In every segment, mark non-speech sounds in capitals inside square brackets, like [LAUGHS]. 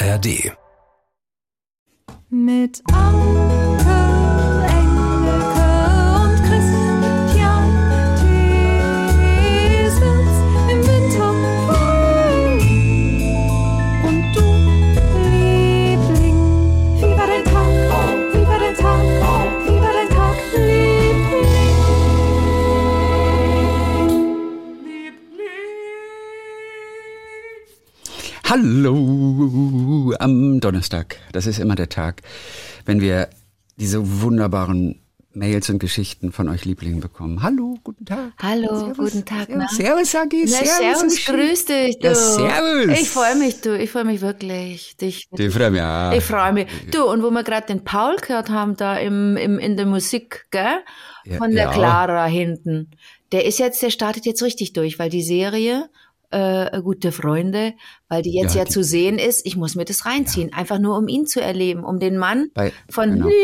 ARD. Mit Anke, Hallo am Donnerstag. Das ist immer der Tag, wenn wir diese wunderbaren Mails und Geschichten von euch Lieblingen bekommen. Hallo, guten Tag. Hallo, Servus, guten Tag. Servus, na? servus Sagi. Na, Servus, servus, grüß dich, du. Ja, servus. Ich freue mich, du. Ich freue mich wirklich. Dich. Die freuen mich auch. Ich freue mich. Du, und wo wir gerade den Paul gehört haben, da im, im, in der Musik, gell? Ja, Von der ja. Clara hinten. Der ist jetzt, der startet jetzt richtig durch, weil die Serie, äh, gute Freunde, weil die jetzt Ja, ja, die- zu sehen ist, ich muss mir das reinziehen. Einfach nur, um ihn zu erleben, um den Mann Bei- von genau. Liebling.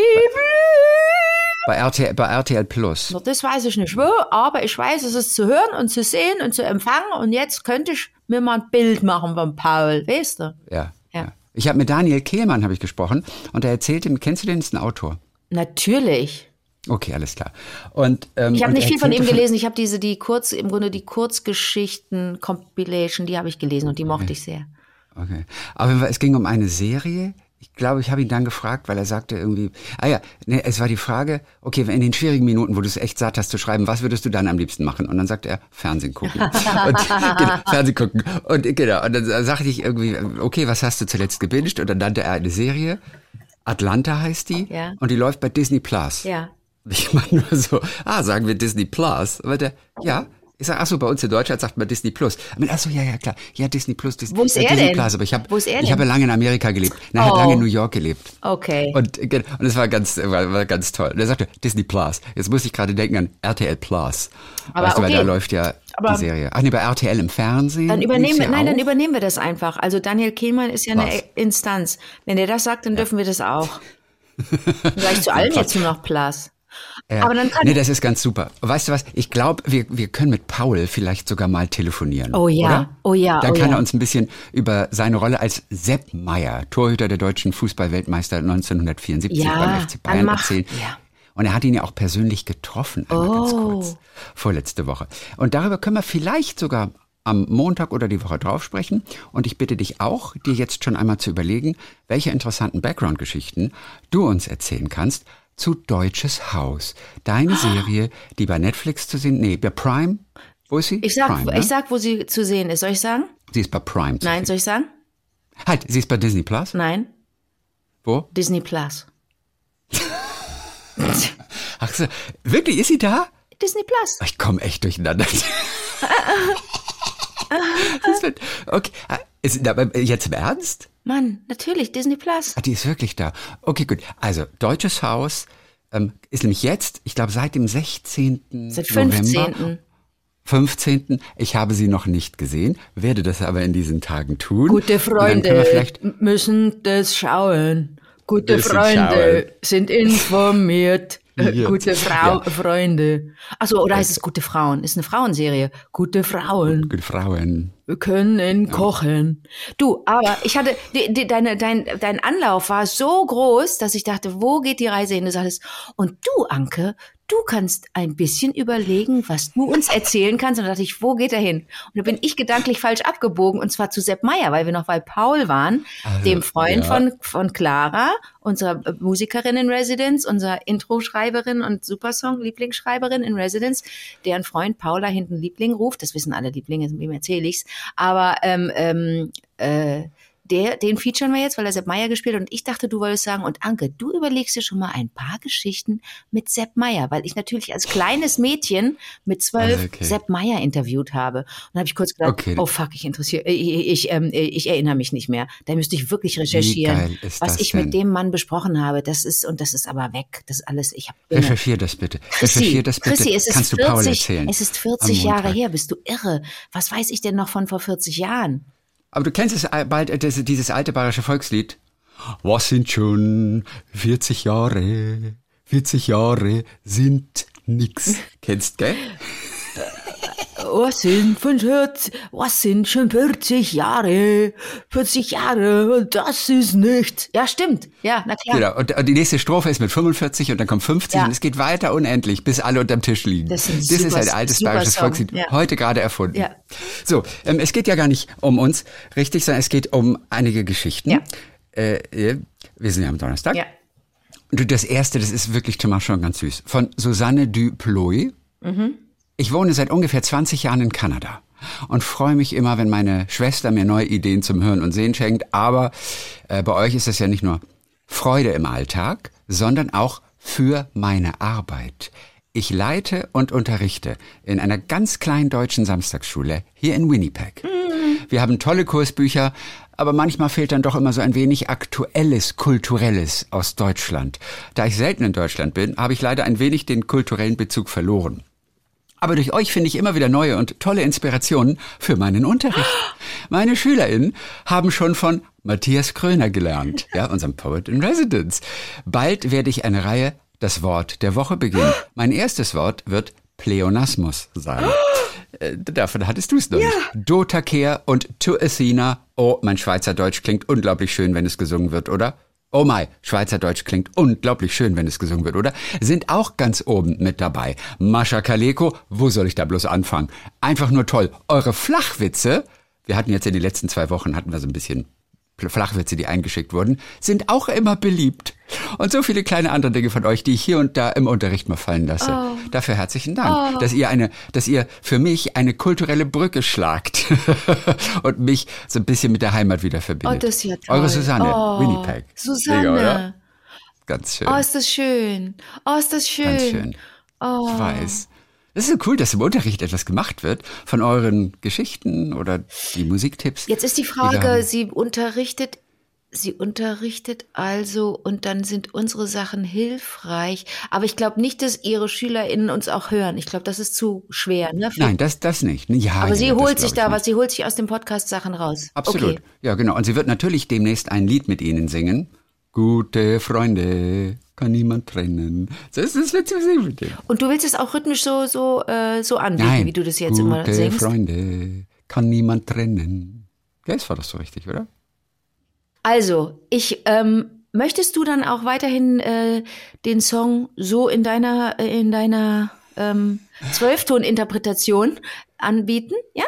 Bei RTL, bei RTL Plus. Das weiß ich nicht wo, aber ich weiß, es ist zu hören und zu sehen und zu empfangen. Und jetzt könnte ich mir mal ein Bild machen von Paul, weißt du? Ja. Ja. ja. Ich habe mit Daniel Kehlmann habe ich gesprochen und er erzählte, mir, kennst du den? Ist ein Autor. Natürlich. Okay, alles klar. Und ähm, Ich habe nicht viel von ihm gelesen. Ich habe diese, die Kurz, im Grunde die Kurzgeschichten Compilation, die habe ich gelesen und die mochte ich sehr. Okay. Aber es ging um eine Serie. Ich glaube, ich habe ihn dann gefragt, weil er sagte irgendwie, ah ja, nee, es war die Frage, okay, in den schwierigen Minuten, wo du es echt satt hast zu schreiben, was würdest du dann am liebsten machen? Und dann sagte er, Fernsehen gucken. [LAUGHS] und, genau, Fernsehen gucken. Und genau, und dann sagte ich irgendwie, okay, was hast du zuletzt gebinged? Und dann nannte er eine Serie, Atlanta heißt die, Ja. und die läuft bei Disney Plus. Ja. Ich meine nur so, ah, sagen wir Disney Plus. Aber der, ja. Ich sag, ach so, bei uns in Deutschland sagt man Disney Plus. Ach so, ja, ja, klar. Ja, Disney Plus, Disney, Wo ist ja, er Disney denn? Plus. Aber ich habe, Wo ist er ich denn? habe lange in Amerika gelebt. Nein, Oh. hat lange in New York gelebt. Okay. Und, äh, und es war ganz, war, war ganz toll. Und er sagte, Disney Plus. Jetzt muss ich gerade denken an RTL Plus. Aber weißt du, weil okay. da läuft ja Aber- die Serie. Ach nee, bei RTL im Fernsehen. Dann übernehmen wir, ja nein, dann auch. übernehmen wir das einfach. Also Daniel Kehlmann ist ja Was? eine Instanz. Wenn er das sagt, dann dürfen wir das auch. [LAUGHS] Vielleicht zu allen jetzt nur noch Plus. Ja. Aber dann kann nee, das ist ganz super. Weißt du was? Ich glaube, wir, wir können mit Paul vielleicht sogar mal telefonieren. Oh ja, oder? oh ja, Dann oh kann ja. er uns ein bisschen über seine Rolle als Sepp Meier, Torhüter der deutschen Fußballweltmeister 1974 Ja, beim FC Bayern erzählen. ja. Und er hat ihn ja auch persönlich getroffen, einmal ganz Oh. kurz, vorletzte Woche. Und darüber können wir vielleicht sogar am Montag oder die Woche drauf sprechen. Und ich bitte dich auch, dir jetzt schon einmal zu überlegen, welche interessanten Background-Geschichten du uns erzählen kannst zu Deutsches Haus. Deine Serie, die bei Netflix zu sehen, nee, bei Prime. Wo ist sie? Ich sag, Prime, ne? ich sag, wo sie zu sehen ist. Soll ich sagen? Sie ist bei Prime. zu Nein, sehen. soll ich sagen? Halt, sie ist bei Disney Plus. Nein. Wo? Disney Plus. [LAUGHS] Ach so, wirklich, ist sie da? Disney Plus. Ich komme echt durcheinander. [LAUGHS] das wird, okay. Ah, Ist, aber jetzt im Ernst? Mann, natürlich, Disney Plus. Ah, die ist wirklich da. Okay, gut. Also, Deutsches Haus ähm, ist nämlich jetzt, ich glaube, seit dem 16. Seit November. 15. 15. Ich habe sie noch nicht gesehen, werde das aber in diesen Tagen tun. Gute Freunde müssen das schauen. Gute Müssen Freunde sind informiert. [LAUGHS] Äh. Gute Frau, Ja. Freunde. Achso, oder heißt es Gute Frauen? Ist eine Frauenserie. Gute Frauen gute Frauen. können kochen. Du, aber ich hatte, die, die, deine, dein, dein Anlauf war so groß, dass ich dachte, wo geht die Reise hin? Du sagtest, und du, Anke, du kannst ein bisschen überlegen, was du uns erzählen kannst. Und da dachte ich, wo geht er hin? Und da bin ich gedanklich falsch abgebogen, und zwar zu Sepp Meier, weil wir noch bei Paul waren, dem Freund ja. von, von Clara, unserer äh, Musikerin in Residence, unserer Intro-Schreiberin und Supersong-Lieblingsschreiberin in Residence, deren Freund Paula hinten Liebling ruft. Das wissen alle Lieblinge, wem erzähle ich's. Aber ähm, ähm, äh, der, den featuren wir jetzt, weil er Sepp Meier gespielt hat. Und ich dachte, du wolltest sagen, und Anke, du überlegst dir schon mal ein paar Geschichten mit Sepp Meier, weil ich natürlich als kleines Mädchen mit zwölf Ah, okay. Sepp Meier interviewt habe. Und da habe ich kurz gedacht, Okay. oh fuck, ich interessiere, ich, ich, ähm, ich erinnere mich nicht mehr. Da müsste ich wirklich recherchieren, was ich denn? mit dem Mann besprochen habe. Das ist, und das ist aber weg. Das ist alles, ich habe Recherchier das bitte. Recherchier das bitte. Chrissy, es ist Kannst du 40, Paul erzählen? Es ist am 40 Jahre her. Bist du irre? Was weiß ich denn noch von vor 40 Jahren? Aber du kennst es äh, bald, äh, dieses alte bayerische Volkslied. Was sind schon 40 Jahre? 40 Jahre sind nix. Kennst, gell? Was sind 45, was sind schon 40 Jahre? 40 Jahre, und das ist nichts. Ja, stimmt. Ja, na klar. Genau. Und, und die nächste Strophe ist mit 45 und dann kommt 50 Ja. und es geht weiter unendlich, bis alle unterm Tisch liegen. Das ist ein ist super- ein altes super bayerisches. Volkslied, Ja. heute gerade erfunden. Ja. So, ähm, es geht ja gar nicht um uns, richtig, sondern es geht um einige Geschichten. Ja. Äh, äh, wir sind ja am Donnerstag. Ja. Und das erste, das ist wirklich schon mal schon ganz süß. Von Susanne Duploy. Mhm. Ich wohne seit ungefähr 20 Jahren in Kanada und freue mich immer, wenn meine Schwester mir neue Ideen zum Hören und Sehen schenkt. Aber äh, bei euch ist es ja nicht nur Freude im Alltag, sondern auch für meine Arbeit. Ich leite und unterrichte in einer ganz kleinen deutschen Samstagsschule hier in Winnipeg. Wir haben tolle Kursbücher, aber manchmal fehlt dann doch immer so ein wenig aktuelles, kulturelles aus Deutschland. Da ich selten in Deutschland bin, habe ich leider ein wenig den kulturellen Bezug verloren. Aber durch euch finde ich immer wieder neue und tolle Inspirationen für meinen Unterricht. Meine SchülerInnen haben schon von Matthias Kröner gelernt, ja, unserem Poet in Residence. Bald werde ich eine Reihe Das Wort der Woche beginnen. Mein erstes Wort wird Pleonasmus sein. Äh, Davon hattest du es noch nicht. Dotakehr und To Athena. Oh, mein Schweizerdeutsch klingt unglaublich schön, wenn es gesungen wird, oder? Oh my, Schweizerdeutsch klingt unglaublich schön, wenn es gesungen wird, oder? Sind auch ganz oben mit dabei. Mascha Kaleko, wo soll ich da bloß anfangen? Einfach nur toll. Eure Flachwitze, wir hatten jetzt in den letzten zwei Wochen, hatten wir so ein bisschen Flachwitze, die eingeschickt wurden, sind auch immer beliebt. Und so viele kleine andere Dinge von euch, die ich hier und da im Unterricht mal fallen lasse. Dafür herzlichen Dank, dass ihr eine, dass ihr für mich eine kulturelle Brücke schlagt [LAUGHS] und mich so ein bisschen mit der Heimat wieder verbindet. Oh, das ist ja toll. Eure Susanne, oh, Winnipeg. Susanne. Mega, oder? Ganz schön. Oh, ist das schön. Oh, ist das schön. Ganz schön. Oh. Ich weiß. Es ist so cool, dass im Unterricht etwas gemacht wird von euren Geschichten oder die Musiktipps. Jetzt ist die Frage, haben. sie unterrichtet, sie unterrichtet also und dann sind unsere Sachen hilfreich. Aber ich glaube nicht, dass ihre SchülerInnen uns auch hören. Ich glaube, das ist zu schwer. Ne? Nein, das, das nicht. Ja, Aber ja, sie holt sich ich da nicht. was, sie holt sich aus dem Podcast Sachen raus. Absolut. Okay. Ja, genau. Und sie wird natürlich demnächst ein Lied mit Ihnen singen. Gute Freunde kann niemand trennen. Das ist singen mit denen. Und du willst es auch rhythmisch so, so, äh, so anbieten, Nein, wie du das jetzt gute immer singst? Freunde kann niemand trennen. Ja, das war doch so richtig, oder? Also, ich, ähm, möchtest du dann auch weiterhin äh, den Song so in deiner, äh, in deiner ähm, Zwölfton-Interpretation anbieten? Ja?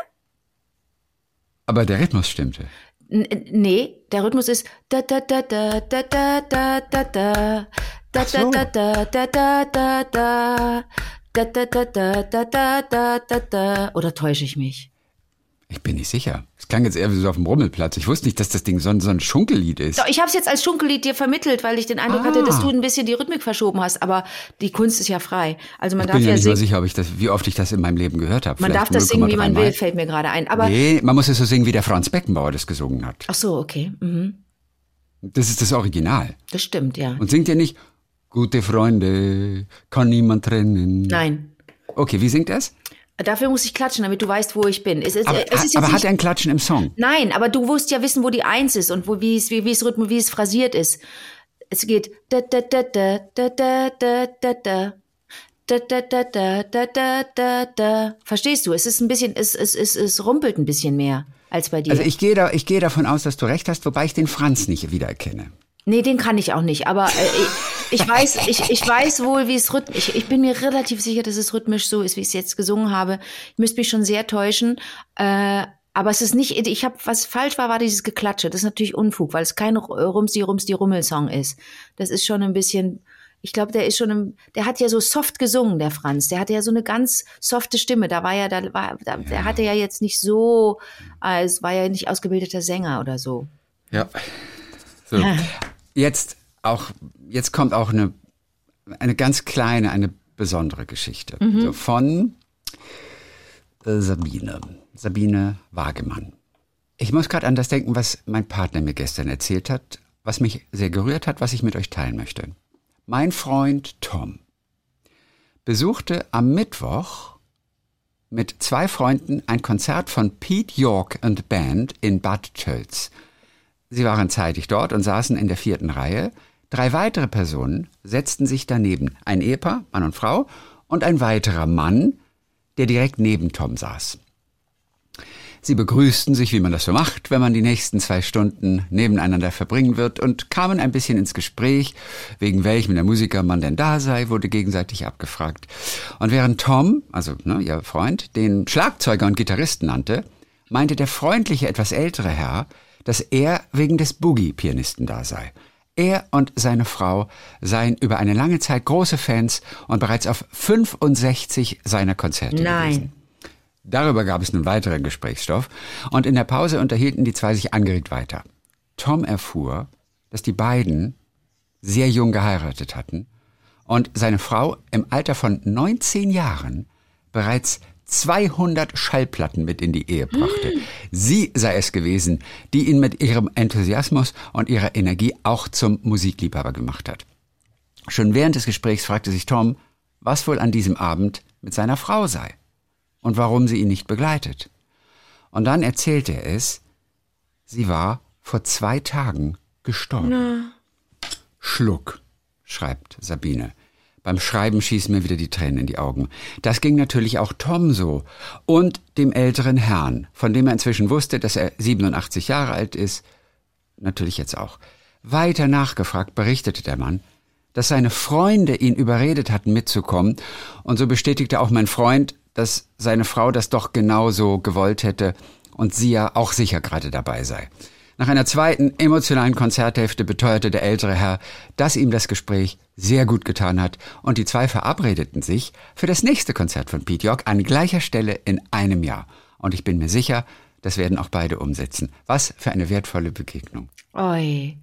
Aber der Rhythmus stimmte. N äh, nee, der Rhythmus ist da da da da da da da da da da Ach so. da da da da da da da da da da da da da da da da oder täusche ich mich? Ich bin nicht sicher. Es klang jetzt eher wie so auf dem Rummelplatz. Ich wusste nicht, dass das Ding so ein, so ein Schunkellied ist. Doch, ich habe es jetzt als Schunkellied dir vermittelt, weil ich den Eindruck Ah. hatte, dass du ein bisschen die Rhythmik verschoben hast. Aber die Kunst ist ja frei. Also man ich darf bin ja ja nicht mal sicher, ob ich das, wie oft ich das in meinem Leben gehört habe. man darf Vielleicht das singen, wie 0,3 man Mal. will, fällt mir gerade ein. Aber Nee, man muss es so singen, wie der Franz Beckenbauer das gesungen hat. ach so, okay, mhm. Das ist das Original. das stimmt, ja. Und singt er nicht, gute Freunde, kann niemand trennen. Nein, Okay, wie singt er's? Dafür muss ich klatschen, damit du weißt, wo ich bin. Es ist, Aber, es aber hat er ein Klatschen im Song? Nein, aber du musst ja wissen, wo die Eins ist und wo, wie es, wie, wie es Rhythmus, wie es phrasiert ist. Es geht da da da da da da da da da. Da, da, da, da, da, da, da, da. Verstehst du? Es ist ein bisschen, es, es, es, es rumpelt ein bisschen mehr als bei dir. Also ich gehe da, ich gehe davon aus, dass du recht hast, wobei ich den Franz nicht wiedererkenne. Nee, den kann ich auch nicht. Aber äh, ich, ich weiß, ich, ich weiß wohl, wie es rhythmisch. Ich, ich bin mir relativ sicher, dass es rhythmisch so ist, wie ich es jetzt gesungen habe. Ich müsste mich schon sehr täuschen. Äh, aber es ist nicht. Ich habe was falsch war, war dieses Geklatsche. Das ist natürlich Unfug, weil es kein Rumsi Rumsi Rummel Song ist. Das ist schon ein bisschen. Ich glaube, der ist schon, im, der hat ja so soft gesungen, der Franz. Der hatte ja so eine ganz softe Stimme. Da war ja, da war, da, der hatte ja jetzt nicht so, äh, es war ja nicht ausgebildeter Sänger oder so. Ja. So. Jetzt auch, jetzt kommt auch eine, eine ganz kleine, eine besondere Geschichte. So von äh, Sabine. Sabine Wagemann. Ich muss gerade an das denken, was mein Partner mir gestern erzählt hat, was mich sehr gerührt hat, was ich mit euch teilen möchte. Mein Freund Tom besuchte am Mittwoch mit zwei Freunden ein Konzert von Pete York and Band in Bad Tölz. Sie waren zeitig dort und saßen in der vierten Reihe. Drei weitere Personen setzten sich daneben. Ein Ehepaar, Mann und Frau, und ein weiterer Mann, der direkt neben Tom saß. Sie begrüßten sich, wie man das so macht, wenn man die nächsten zwei Stunden nebeneinander verbringen wird und kamen ein bisschen ins Gespräch, wegen welchem der Musiker man denn da sei, wurde gegenseitig abgefragt. Und während Tom, also ne, ihr Freund, den Schlagzeuger und Gitarristen nannte, meinte der freundliche, etwas ältere Herr, dass er wegen des Boogie-Pianisten da sei. Er und seine Frau seien über eine lange Zeit große Fans und bereits auf 65 seiner Konzerte Nein. gewesen. Darüber gab es nun weiteren Gesprächsstoff und in der Pause unterhielten die zwei sich angeregt weiter. Tom erfuhr, dass die beiden sehr jung geheiratet hatten und seine Frau im Alter von 19 Jahren bereits 200 Schallplatten mit in die Ehe brachte. Sie sei es gewesen, die ihn mit ihrem Enthusiasmus und ihrer Energie auch zum Musikliebhaber gemacht hat. Schon während des Gesprächs fragte sich Tom, was wohl an diesem Abend mit seiner Frau sei und warum sie ihn nicht begleitet. Und dann erzählte er es, sie war vor zwei Tagen gestorben. Schluck, schreibt Sabine. Beim Schreiben schießen mir wieder die Tränen in die Augen. Das ging natürlich auch Tom so und dem älteren Herrn, von dem er inzwischen wusste, dass er 87 Jahre alt ist, natürlich jetzt auch. Weiter nachgefragt berichtete der Mann, dass seine Freunde ihn überredet hatten mitzukommen, und so bestätigte auch mein Freund, dass seine Frau das doch genauso gewollt hätte und sie ja auch sicher gerade dabei sei. Nach einer zweiten emotionalen Konzerthälfte beteuerte der ältere Herr, dass ihm das Gespräch sehr gut getan hat und die zwei verabredeten sich für das nächste Konzert von Pete York an gleicher Stelle in einem Jahr. Und ich bin mir sicher, das werden auch beide umsetzen. Was für eine wertvolle Begegnung. Oi.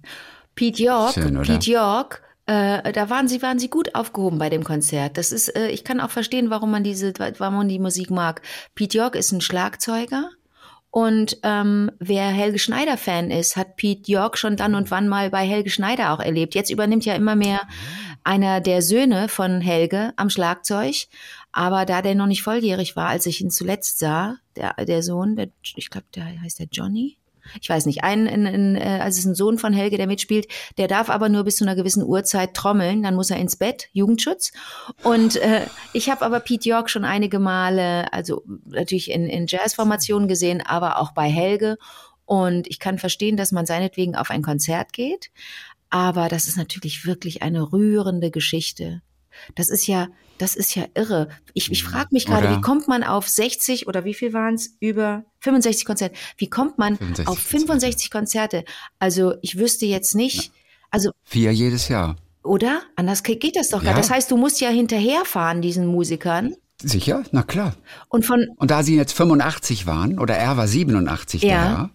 Pete York, Schön? Pete York, äh, da waren sie, waren sie gut aufgehoben bei dem Konzert. Das ist, äh, ich kann auch verstehen, warum man diese, warum man die Musik mag. Pete York ist ein Schlagzeuger. Und ähm, wer Helge Schneider-Fan ist, hat Pete York schon dann und wann mal bei Helge Schneider auch erlebt. Jetzt übernimmt ja immer mehr einer der Söhne von Helge am Schlagzeug. Aber da der noch nicht volljährig war, als ich ihn zuletzt sah, der, der Sohn, der, ich glaube, der heißt der Johnny, ich weiß nicht, ein, ein, ein, äh, also es ist ein Sohn von Helge, der mitspielt, der darf aber nur bis zu einer gewissen Uhrzeit trommeln, dann muss er ins Bett, Jugendschutz. Und äh, ich habe aber Pete York schon einige Male, also natürlich in, in Jazzformationen gesehen, aber auch bei Helge. Und ich kann verstehen, dass man seinetwegen auf ein Konzert geht. Aber das ist natürlich wirklich eine rührende Geschichte. Das ist ja, das ist ja irre. Ich, ich frage mich gerade, wie kommt man auf 60 oder wie viel waren es? Über 65 Konzerte. Wie kommt man 65 auf 65 Konzerte? Also ich wüsste jetzt nicht, also Vier jedes Jahr. oder? Anders ge- geht das doch gar. Ja. Das heißt, du musst ja hinterherfahren diesen Musikern Sicher? Na klar. und von, Und da sie jetzt 85 waren, oder er war 87 Ja. der Jahr,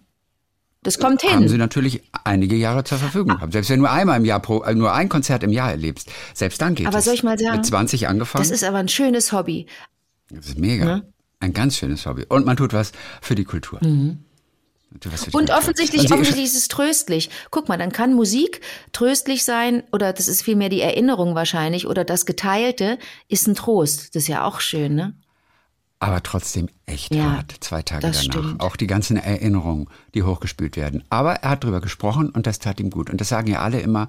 das kommt haben sie hin. natürlich einige Jahre zur Verfügung gehabt. Selbst wenn du nur einmal im Jahr pro, äh, nur ein Konzert im Jahr erlebst, selbst dann geht Aber es. soll ich mal sagen, Mit 20 angefangen. Das ist aber ein schönes Hobby. Das ist mega. Ein ganz schönes Hobby. Und man tut was für die Kultur. Die Und offensichtlich, Und offensichtlich ist es tröstlich. Guck mal, dann kann Musik tröstlich sein, oder das ist vielmehr die Erinnerung wahrscheinlich, oder das Geteilte ist ein Trost. Das ist ja auch schön, ne? Aber trotzdem echt Ja, hart, zwei Tage danach. stimmt. Auch die ganzen Erinnerungen, die hochgespült werden. Aber er hat drüber gesprochen und das tat ihm gut. Und das sagen ja alle immer,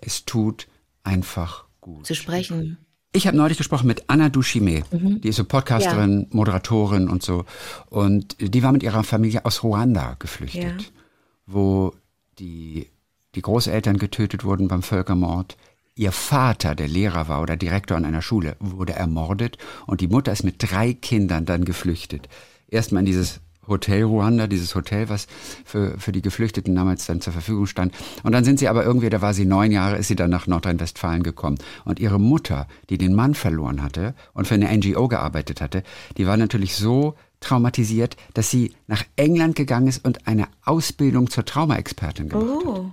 es tut einfach gut. Zu sprechen. Ich habe neulich gesprochen mit Anna Dushime, die ist so Podcasterin, Moderatorin und so. Und die war mit ihrer Familie aus Ruanda geflüchtet, Ja. wo die, die Großeltern getötet wurden beim Völkermord. Ihr Vater, der Lehrer war oder Direktor an einer Schule, wurde ermordet und die Mutter ist mit drei Kindern dann geflüchtet. Erstmal in dieses Hotel Ruanda, dieses Hotel, was für, für die Geflüchteten damals dann zur Verfügung stand. Und dann sind sie aber irgendwie, da war sie neun Jahre, ist sie dann nach Nordrhein-Westfalen gekommen. Und ihre Mutter, die den Mann verloren hatte und für eine NGO gearbeitet hatte, die war natürlich so traumatisiert, dass sie nach England gegangen ist und eine Ausbildung zur Traumaexpertin gemacht hat,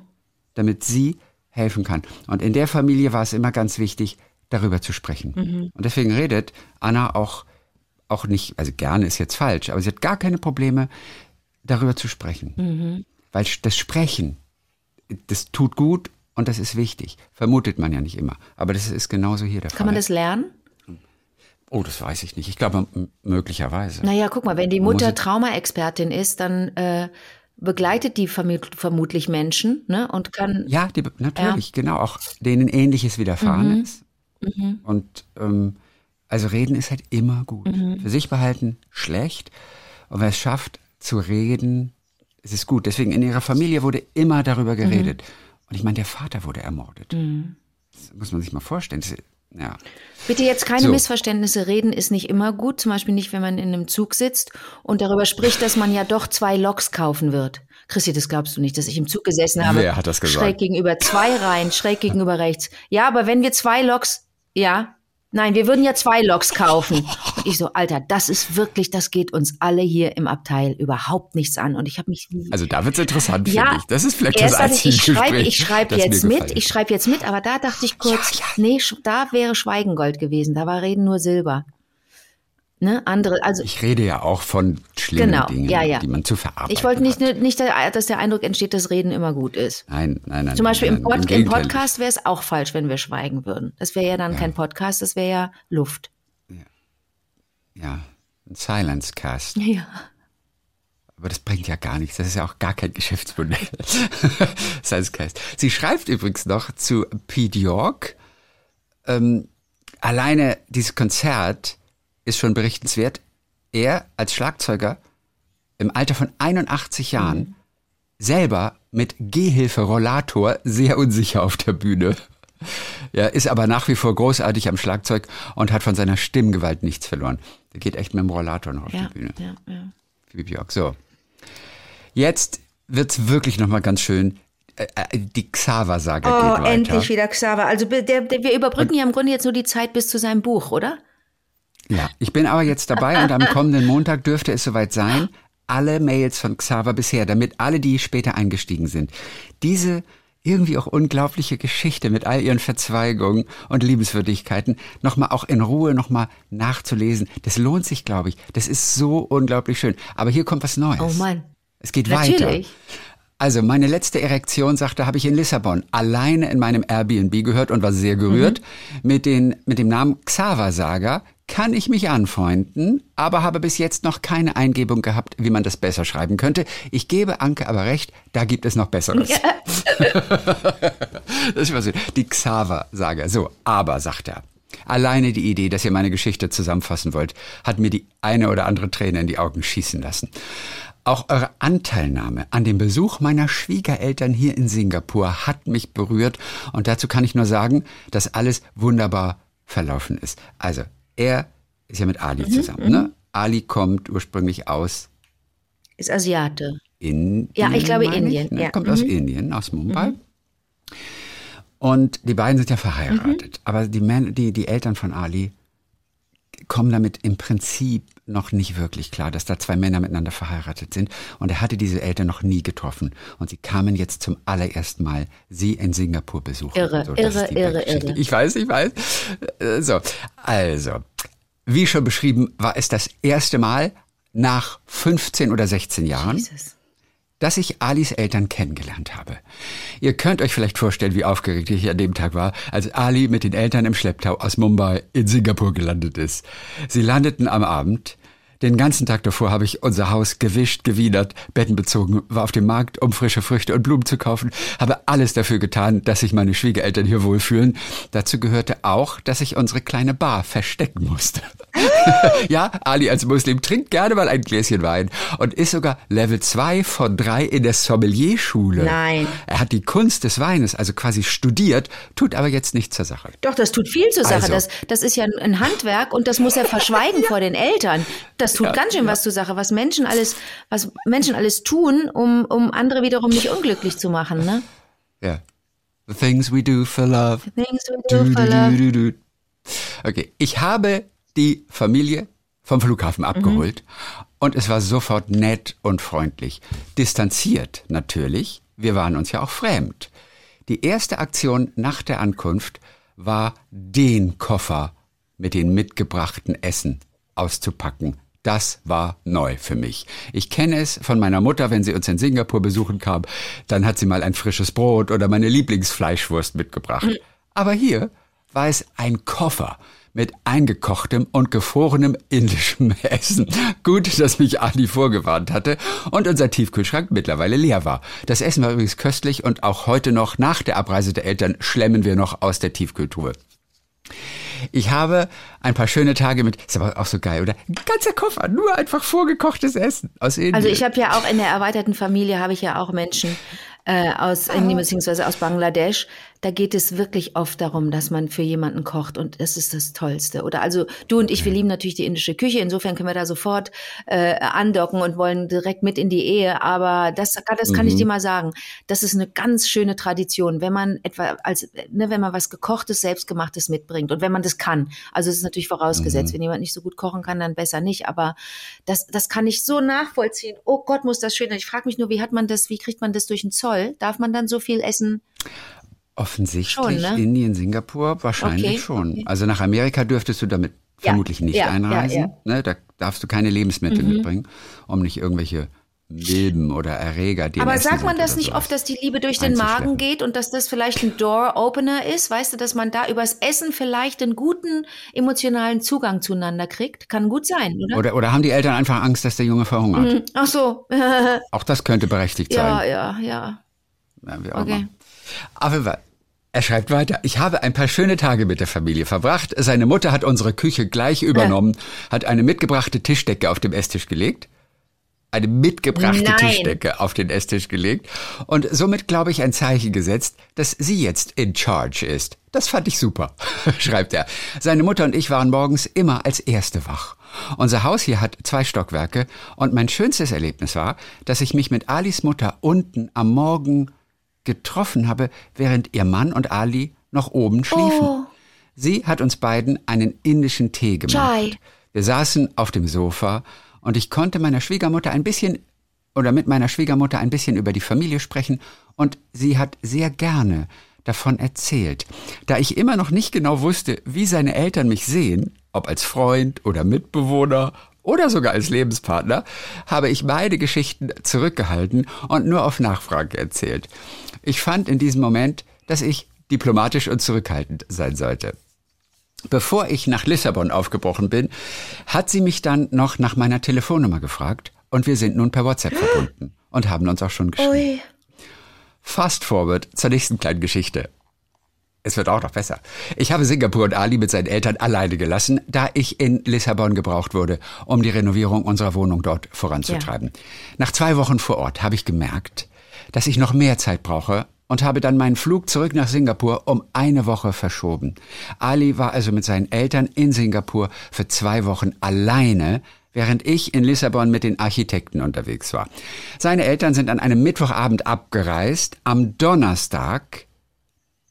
damit sie helfen kann. Und in der Familie war es immer ganz wichtig, darüber zu sprechen. Und deswegen redet Anna auch auch nicht, also gerne ist jetzt falsch, aber sie hat gar keine Probleme, darüber zu sprechen. Weil das Sprechen, das tut gut und das ist wichtig. Vermutet man ja nicht immer. Aber das ist genauso hier der Fall. Kann man das lernen? oh, das weiß ich nicht. Ich glaube, möglicherweise. Naja, guck mal, wenn die Mutter Traumaexpertin ist, dann äh, begleitet die vermut- vermutlich Menschen ne, und kann. Ja, die, natürlich, genau. Auch denen Ähnliches widerfahren ist. Und ähm, Also reden ist halt immer gut. Mhm. Für sich behalten schlecht. Und wer es schafft zu reden, es ist gut. Deswegen in ihrer Familie wurde immer darüber Mhm. geredet. Und ich meine, der Vater wurde ermordet. Das muss man sich mal vorstellen. Das, ja. Bitte jetzt keine So. Missverständnisse. Reden ist nicht immer gut. Zum Beispiel nicht, wenn man in einem Zug sitzt und darüber spricht, dass man ja doch zwei Loks kaufen wird. Christi, das glaubst du nicht, dass ich im Zug gesessen habe. Wer hat das gesagt? Schräg gegenüber, zwei Reihen, schräg gegenüber rechts. Ja, aber wenn wir zwei Loks, ja, nein, wir würden ja zwei Loks kaufen. Und ich so, Alter, das ist wirklich, das geht uns alle hier im Abteil überhaupt nichts an. Und ich habe mich Also da wird's interessant, ja, finde ich. Das ist vielleicht das einzige ich schreibe ich schreib jetzt mit, ich schreibe jetzt mit, aber da dachte ich kurz, nee, sch- da wäre Schweigengold gewesen, da war Reden nur Silber. Ne, andere, also Ich rede ja auch von schlimmen Genau, Dingen, ja, ja. die man zu verarbeiten ich wollte nicht, hat. nicht, dass der Eindruck entsteht, dass Reden immer gut ist. Nein, nein, nein. Zum Beispiel nein, im, Pod, im Gegenteil. Podcast wäre es auch falsch, wenn wir schweigen würden. Das wäre ja dann kein Podcast, das wäre ja Luft. Ja, ein Silence Cast. [LAUGHS] Ja. Aber das bringt ja gar nichts. Das ist ja auch gar kein Geschäftsmodell. [LAUGHS] Silence Cast. Sie schreibt übrigens noch zu Pete York. Ähm, alleine dieses Konzert ist schon berichtenswert. Er als Schlagzeuger im Alter von 81 Jahren selber mit Gehhilfe Rollator sehr unsicher auf der Bühne. Ja, ist aber nach wie vor großartig am Schlagzeug und hat von seiner Stimmgewalt nichts verloren. Der geht echt mit dem Rollator noch auf Ja, die Bühne. ja, ja. Björk. So. Jetzt wird's wirklich nochmal ganz schön. Äh, äh, Die Xaver-Saga Oh, geht weiter. endlich wieder Xaver. Also der, der, wir überbrücken ja im Grunde jetzt nur die Zeit bis zu seinem Buch, oder? Ja, ich bin aber jetzt dabei und am kommenden Montag dürfte es soweit sein. Alle Mails von Xaver bisher, damit alle, die später eingestiegen sind, diese irgendwie auch unglaubliche Geschichte mit all ihren Verzweigungen und Liebenswürdigkeiten nochmal auch in Ruhe nochmal nachzulesen. Das lohnt sich, glaube ich. Das ist so unglaublich schön. Aber hier kommt was Neues. Oh Mann. Es geht weiter. Natürlich. Also meine letzte Erektion, sagte, habe ich in Lissabon alleine in meinem Airbnb gehört und war sehr gerührt. Mit, den, mit dem Namen Xaver Saga kann ich mich anfreunden, aber habe bis jetzt noch keine Eingebung gehabt, wie man das besser schreiben könnte. Ich gebe Anke aber recht, da gibt es noch Besseres. [LAUGHS] das ist was, die Xaver Saga. So, aber, sagt er. Alleine die Idee, dass ihr meine Geschichte zusammenfassen wollt, hat mir die eine oder andere Träne in die Augen schießen lassen. Auch eure Anteilnahme an dem Besuch meiner Schwiegereltern hier in Singapur hat mich berührt und dazu kann ich nur sagen, dass alles wunderbar verlaufen ist. Also, er ist ja mit Ali zusammen, ne? Ali kommt ursprünglich aus Ist Asiate. Indien. Ja, ich glaube Indien, ne? ja. Kommt Mhm. aus Indien, aus Mumbai. Und die beiden sind ja verheiratet. Aber die, Män die, die Eltern von Ali kommen damit im Prinzip noch nicht wirklich klar, dass da zwei Männer miteinander verheiratet sind. Und er hatte diese Eltern noch nie getroffen. Und sie kamen jetzt zum allerersten Mal sie in Singapur besuchen. Irre, das irre, irre, irre. Ich weiß, ich weiß. Äh, So, also, wie schon beschrieben, war es das erste Mal nach 15 oder 16 Jahren, Jesus. Dass ich Alis Eltern kennengelernt habe. Ihr könnt euch vielleicht vorstellen, wie aufgeregt ich an dem Tag war, als Ali mit den Eltern im Schlepptau aus Mumbai in Singapur gelandet ist. Sie landeten am Abend. Den ganzen Tag davor habe ich unser Haus gewischt, gewienert, Betten bezogen, war auf dem Markt, um frische Früchte und Blumen zu kaufen, habe alles dafür getan, dass sich meine Schwiegereltern hier wohlfühlen. Dazu gehörte auch, dass ich unsere kleine Bar verstecken musste. [LAUGHS] ja, Ali als Muslim trinkt gerne mal ein Gläschen Wein und ist sogar Level 2 von 3 in der Sommelierschule. Nein. Er hat die Kunst des Weines also quasi studiert, tut aber jetzt nichts zur Sache. Doch, das tut viel zur Sache. Also. Das, das ist ja ein Handwerk und das muss er verschweigen [LAUGHS] vor den Eltern. Das tut ganz schön was zur Sache, was Menschen alles, was Menschen alles tun, um, um andere wiederum nicht unglücklich zu machen, ne? Ja. The things we do for love. Things we do du, for love. du, du. Okay, ich habe die Familie vom Flughafen abgeholt und es war sofort nett und freundlich. Distanziert natürlich, wir waren uns ja auch fremd. Die erste Aktion nach der Ankunft war, den Koffer mit den mitgebrachten Essen auszupacken. Das war neu für mich. Ich kenne es von meiner Mutter, wenn sie uns in Singapur besuchen kam, dann hat sie mal ein frisches Brot oder meine Lieblingsfleischwurst mitgebracht. Aber hier war es ein Koffer mit eingekochtem und gefrorenem indischem [LAUGHS] Essen. Gut, dass mich Adi vorgewarnt hatte und unser Tiefkühlschrank mittlerweile leer war. Das Essen war übrigens köstlich und auch heute noch nach der Abreise der Eltern schlemmen wir noch aus der Tiefkühltruhe. Ich habe ein paar schöne Tage mit, ist aber auch so geil, oder? Ein ganzer Koffer, nur einfach vorgekochtes Essen aus Indien. Also ich habe ja auch in der erweiterten Familie habe ich ja auch Menschen äh, aus Indien beziehungsweise aus Bangladesch. Da geht es wirklich oft darum, dass man für jemanden kocht und das ist das Tollste. Oder also du und ich, wir lieben natürlich die indische Küche. Insofern können wir da sofort äh, andocken und wollen direkt mit in die Ehe. Aber das, das kann ich dir mal sagen. Das ist eine ganz schöne Tradition, wenn man etwa als ne, wenn man was gekochtes, selbstgemachtes mitbringt und wenn man das kann. Also es ist natürlich vorausgesetzt, wenn jemand nicht so gut kochen kann, dann besser nicht. Aber das, das kann ich so nachvollziehen. Oh Gott, muss das schön sein. Ich frage mich nur, wie hat man das? Wie kriegt man das durch den Zoll? Darf man dann so viel essen? Offensichtlich Schon, ne? Indien, Singapur, wahrscheinlich Okay, schon. okay. Also nach Amerika dürftest du damit Ja, vermutlich nicht ja, ja, einreisen. ja. Mhm. Ne? Da darfst du keine Lebensmittel mitbringen, um nicht irgendwelche Milben oder Erreger die Aber sagt man das nicht oft, dass die Liebe durch den. Magen geht und dass das vielleicht ein Door-Opener ist? Weißt du, dass man da übers Essen vielleicht einen guten emotionalen Zugang zueinander kriegt? Kann gut sein, oder? Oder, oder haben die Eltern einfach Angst, dass der Junge verhungert? Hm, Ach so. [LAUGHS] Auch das könnte berechtigt ja, sein. ja, ja. Ja, wie auch Okay. immer. Aber er schreibt weiter, ich habe ein paar schöne Tage mit der Familie verbracht. Seine Mutter hat unsere Küche gleich übernommen, hat eine mitgebrachte Tischdecke auf dem Esstisch gelegt. Eine mitgebrachte Nein. Tischdecke auf den Esstisch gelegt und somit, glaube ich, ein Zeichen gesetzt, dass sie jetzt in charge ist. Das fand ich super, [LAUGHS] schreibt er. Seine Mutter und ich waren morgens immer als Erste wach. Unser Haus hier hat zwei Stockwerke und mein schönstes Erlebnis war, dass ich mich mit Alis Mutter unten am Morgen getroffen habe, während ihr Mann und Ali noch oben schliefen. Oh. Sie hat uns beiden einen indischen Tee gemacht. Chai. Wir saßen auf dem Sofa und ich konnte meiner Schwiegermutter ein bisschen oder mit meiner Schwiegermutter ein bisschen über die Familie sprechen und sie hat sehr gerne davon erzählt. Da ich immer noch nicht genau wusste, wie seine Eltern mich sehen, ob als Freund oder Mitbewohner oder sogar als Lebenspartner, habe ich beide Geschichten zurückgehalten und nur auf Nachfrage erzählt. Ich fand in diesem Moment, dass ich diplomatisch und zurückhaltend sein sollte. Bevor ich nach Lissabon aufgebrochen bin, hat sie mich dann noch nach meiner Telefonnummer gefragt und wir sind nun per WhatsApp [GASPS] verbunden und haben uns auch schon geschrieben. Ui. Fast forward zur nächsten kleinen Geschichte. Es wird auch noch besser. Ich habe Singapur und Ali mit seinen Eltern alleine gelassen, da ich in Lissabon gebraucht wurde, um die Renovierung unserer Wohnung dort voranzutreiben. Nach zwei Wochen vor Ort habe ich gemerkt, dass ich noch mehr Zeit brauche und habe dann meinen Flug zurück nach Singapur um eine Woche verschoben. Ali war also mit seinen Eltern in Singapur für zwei Wochen alleine, während ich in Lissabon mit den Architekten unterwegs war. Seine Eltern sind an einem Mittwochabend abgereist. Am Donnerstag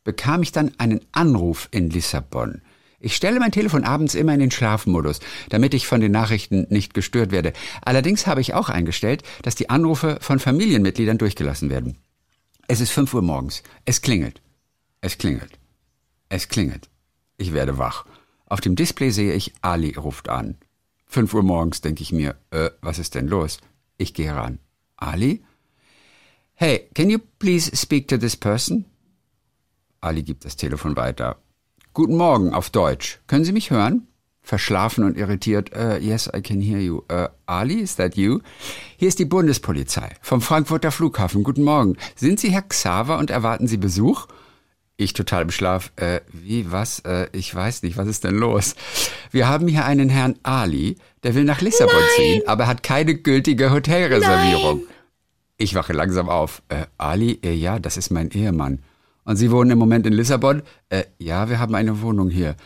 bekam ich dann einen Anruf in Lissabon. Ich stelle mein Telefon abends immer in den Schlafmodus, damit ich von den Nachrichten nicht gestört werde. Allerdings habe ich auch eingestellt, dass die Anrufe von Familienmitgliedern durchgelassen werden. Es ist 5 Uhr morgens. Es klingelt. Es klingelt. Es klingelt. Ich werde wach. Auf dem Display sehe ich, Ali ruft an. 5 Uhr morgens denke ich mir, äh, was ist denn los? Ich gehe ran. Ali? Hey, can you please speak to this person? Ali gibt das Telefon weiter. Guten Morgen auf Deutsch. Können Sie mich hören? Verschlafen und irritiert. Uh, yes, I can hear you. Uh, Ali, is that you? Hier ist die Bundespolizei vom Frankfurter Flughafen. Guten Morgen. Sind Sie Herr Xaver und erwarten Sie Besuch? Ich total im Schlaf. Äh, wie, was? Äh, ich weiß nicht, was ist denn los? Wir haben hier einen Herrn Ali, der will nach Lissabon ziehen, aber hat keine gültige Hotelreservierung. Ich wache langsam auf. Äh, Ali, äh, ja, das ist mein Ehemann. Und Sie wohnen im Moment in Lissabon? Äh, ja, wir haben eine Wohnung hier.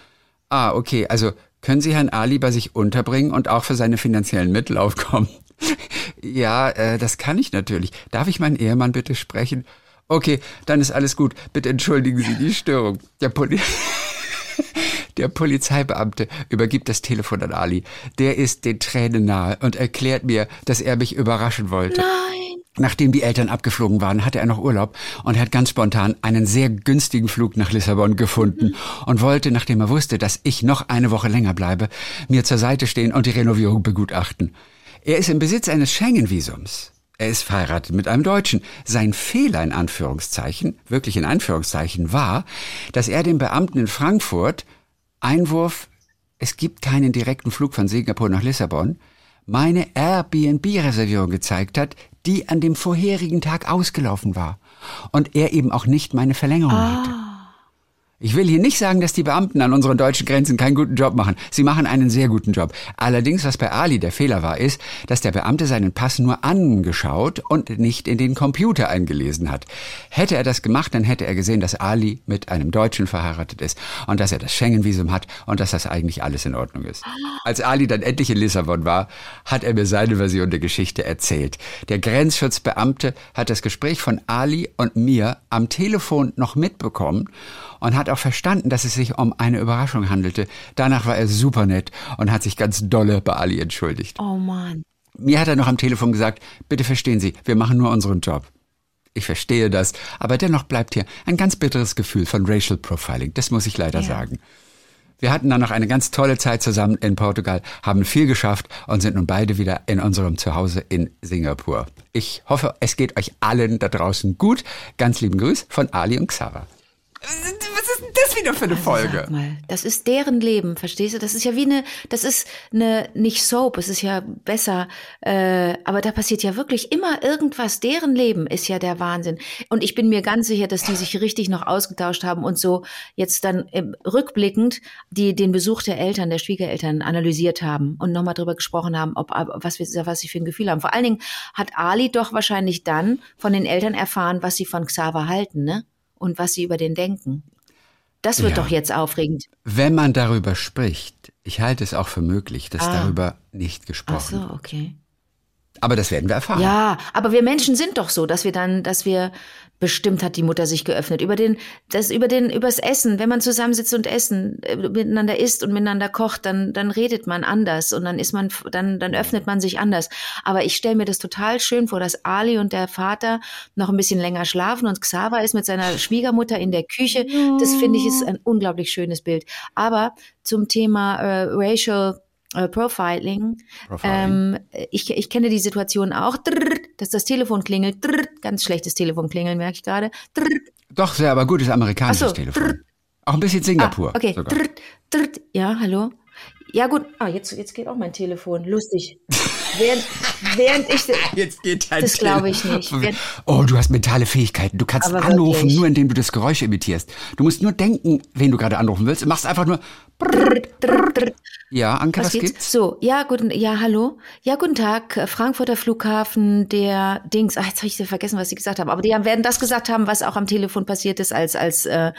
Ah, okay, also können Sie Herrn Ali bei sich unterbringen und auch für seine finanziellen Mittel aufkommen? [LAUGHS] ja, äh, das kann ich natürlich. Darf ich meinen Ehemann bitte sprechen? Okay, dann ist alles gut. Bitte entschuldigen Sie die Störung. Der Poli [LAUGHS] Der Polizeibeamte übergibt das Telefon an Ali. Der ist den Tränen nahe und erklärt mir, dass er mich überraschen wollte. Nein. Nachdem die Eltern abgeflogen waren, hatte er noch Urlaub und hat ganz spontan einen sehr günstigen Flug nach Lissabon gefunden und wollte, nachdem er wusste, dass ich noch eine Woche länger bleibe, mir zur Seite stehen und die Renovierung begutachten. Er ist im Besitz eines Schengen-Visums. Er ist verheiratet mit einem Deutschen. Sein Fehler in Anführungszeichen, wirklich in Anführungszeichen, war, dass er dem Beamten in Frankfurt Einwurf, es gibt keinen direkten Flug von Singapur nach Lissabon, meine Airbnb-Reservierung gezeigt hat, die an dem vorherigen Tag ausgelaufen war. Und er eben auch nicht meine Verlängerung hatte. Ich will hier nicht sagen, dass die Beamten an unseren deutschen Grenzen keinen guten Job machen. Sie machen einen sehr guten Job. Allerdings, was bei Ali der Fehler war, ist, dass der Beamte seinen Pass nur angeschaut und nicht in den Computer eingelesen hat. Hätte er das gemacht, dann hätte er gesehen, dass Ali mit einem Deutschen verheiratet ist und dass er das Schengen-Visum hat und dass das eigentlich alles in Ordnung ist. Als Ali dann endlich in Lissabon war, hat er mir seine Version der Geschichte erzählt. Der Grenzschutzbeamte hat das Gespräch von Ali und mir am Telefon noch mitbekommen und hat auch verstanden, dass es sich um eine Überraschung handelte. Danach war er super nett und hat sich ganz dolle bei Ali entschuldigt. Oh Mann. Mir hat er noch am Telefon gesagt, bitte verstehen Sie, wir machen nur unseren Job. Ich verstehe das, aber dennoch bleibt hier ein ganz bitteres Gefühl von Racial Profiling. Das muss ich leider Ja. sagen. Wir hatten dann noch eine ganz tolle Zeit zusammen in Portugal, haben viel geschafft und sind nun beide wieder in unserem Zuhause in Singapur. Ich hoffe, es geht euch allen da draußen gut. Ganz lieben Grüß von Ali und Xara. Was ist denn das wieder für eine Folge? Sag mal, das ist deren Leben, verstehst du? Das ist ja wie eine, das ist eine, nicht Soap, es ist ja besser, äh, aber da passiert ja wirklich immer irgendwas. Deren Leben ist ja der Wahnsinn. Und ich bin mir ganz sicher, dass die sich richtig noch ausgetauscht haben und so jetzt dann ähm, rückblickend die, den Besuch der Eltern, der Schwiegereltern analysiert haben und nochmal drüber gesprochen haben, ob, ob was, wir, was sie für ein Gefühl haben. Vor allen Dingen hat Ali doch wahrscheinlich dann von den Eltern erfahren, was sie von Xaver halten, ne? Und was sie über den denken. Das wird Ja. doch jetzt aufregend. Wenn man darüber spricht, ich halte es auch für möglich, dass Ah. darüber nicht Ach gesprochen so, wird. okay. Aber das werden wir erfahren. Ja, aber wir Menschen sind doch so, dass wir dann, dass wir bestimmt hat die Mutter sich geöffnet über den, das über den, übers Essen. Wenn man zusammensitzt und essen äh, miteinander isst und miteinander kocht, dann dann redet man anders und dann ist man, dann dann öffnet man sich anders. Aber ich stelle mir das total schön vor, dass Ali und der Vater noch ein bisschen länger schlafen und Xaver ist mit seiner Schwiegermutter in der Küche. Das finde ich ist ein unglaublich schönes Bild. Aber zum Thema äh, Racial äh, Profiling. Profiling. Ähm, ich, ich kenne die Situation auch, dass das Telefon klingelt, ganz schlechtes Telefon klingeln, merke ich gerade. Doch, sehr, aber gutes amerikanisches so, Telefon. Auch ein bisschen Singapur. Ah, okay, sogar. ja, hallo. Ja gut, ah, jetzt, jetzt geht auch mein Telefon, lustig. [LAUGHS] während, während ich, Jetzt geht dein Das glaube ich nicht. Oh, du hast mentale Fähigkeiten. Du kannst anrufen, wirklich. nur indem du das Geräusch imitierst. Du musst nur denken, wen du gerade anrufen willst. Du machst einfach nur. drrr, drrr, drrr. Ja, Anke, was, Was gibt's? gibt's? So, ja, guten, ja, hallo. Ja, guten Tag, äh, Frankfurter Flughafen, der Dings, ach, jetzt habe ich vergessen, was Sie gesagt haben, aber die haben, werden das gesagt haben, was auch am Telefon passiert ist, als, als äh,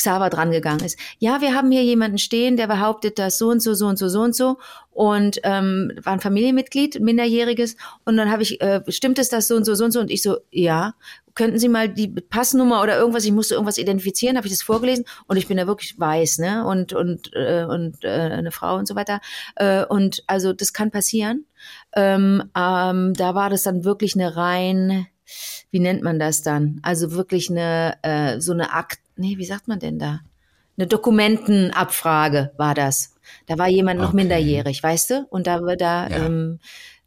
Xaver drangegangen ist. Ja, wir haben hier jemanden stehen, der behauptet, dass so und so, so und so, so und so und ähm, war ein Familienmitglied, minderjähriges und dann habe ich, äh, stimmt es das so und so, so und so und ich so, ja, könnten Sie mal die Passnummer oder irgendwas, ich musste irgendwas identifizieren, habe ich das vorgelesen und ich bin ja wirklich weiß, ne? Und und äh, und äh, eine Frau und so weiter. Äh, und also das kann passieren. Ähm, ähm, da war das dann wirklich eine rein, wie nennt man das dann? Also wirklich eine äh, so eine Akt, nee, wie sagt man denn da? Eine Dokumentenabfrage war das. Da war jemand noch Okay. minderjährig, weißt du? Und da da Ja. ähm,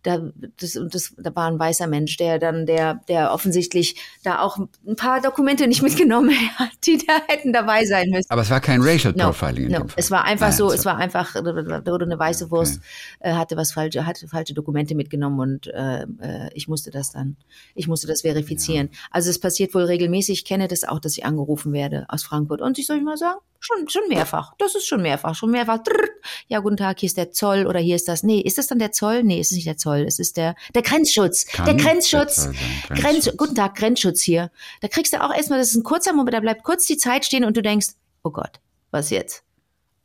da, das, und das, da war ein weißer Mensch, der dann, der, der offensichtlich da auch ein paar Dokumente nicht mitgenommen [LAUGHS] hat, die da hätten dabei sein müssen. Aber es war kein Racial No, Profiling in no. dem Fall. Es war einfach Nein, so, so. es war einfach, da wurde eine weiße Wurst, äh, hatte was falsche, hatte falsche Dokumente mitgenommen und äh, äh, ich musste das dann, ich musste das verifizieren. Also es passiert wohl regelmäßig. Ich kenne das auch, dass ich angerufen werde aus Frankfurt. Und ich soll ich mal sagen, schon, schon mehrfach. Das ist schon mehrfach, schon mehrfach. Ja, guten Tag, hier ist der Zoll oder hier ist das. Nee, ist das dann der Zoll? Nee, es ist nicht der Zoll. Es ist der, der Grenzschutz. Kann der Grenzschutz. Sein, Grenz, Grenzschutz. guten Tag, Grenzschutz hier. Da kriegst du auch erstmal, das ist ein kurzer Moment, da bleibt kurz die Zeit stehen und du denkst, oh Gott, was jetzt?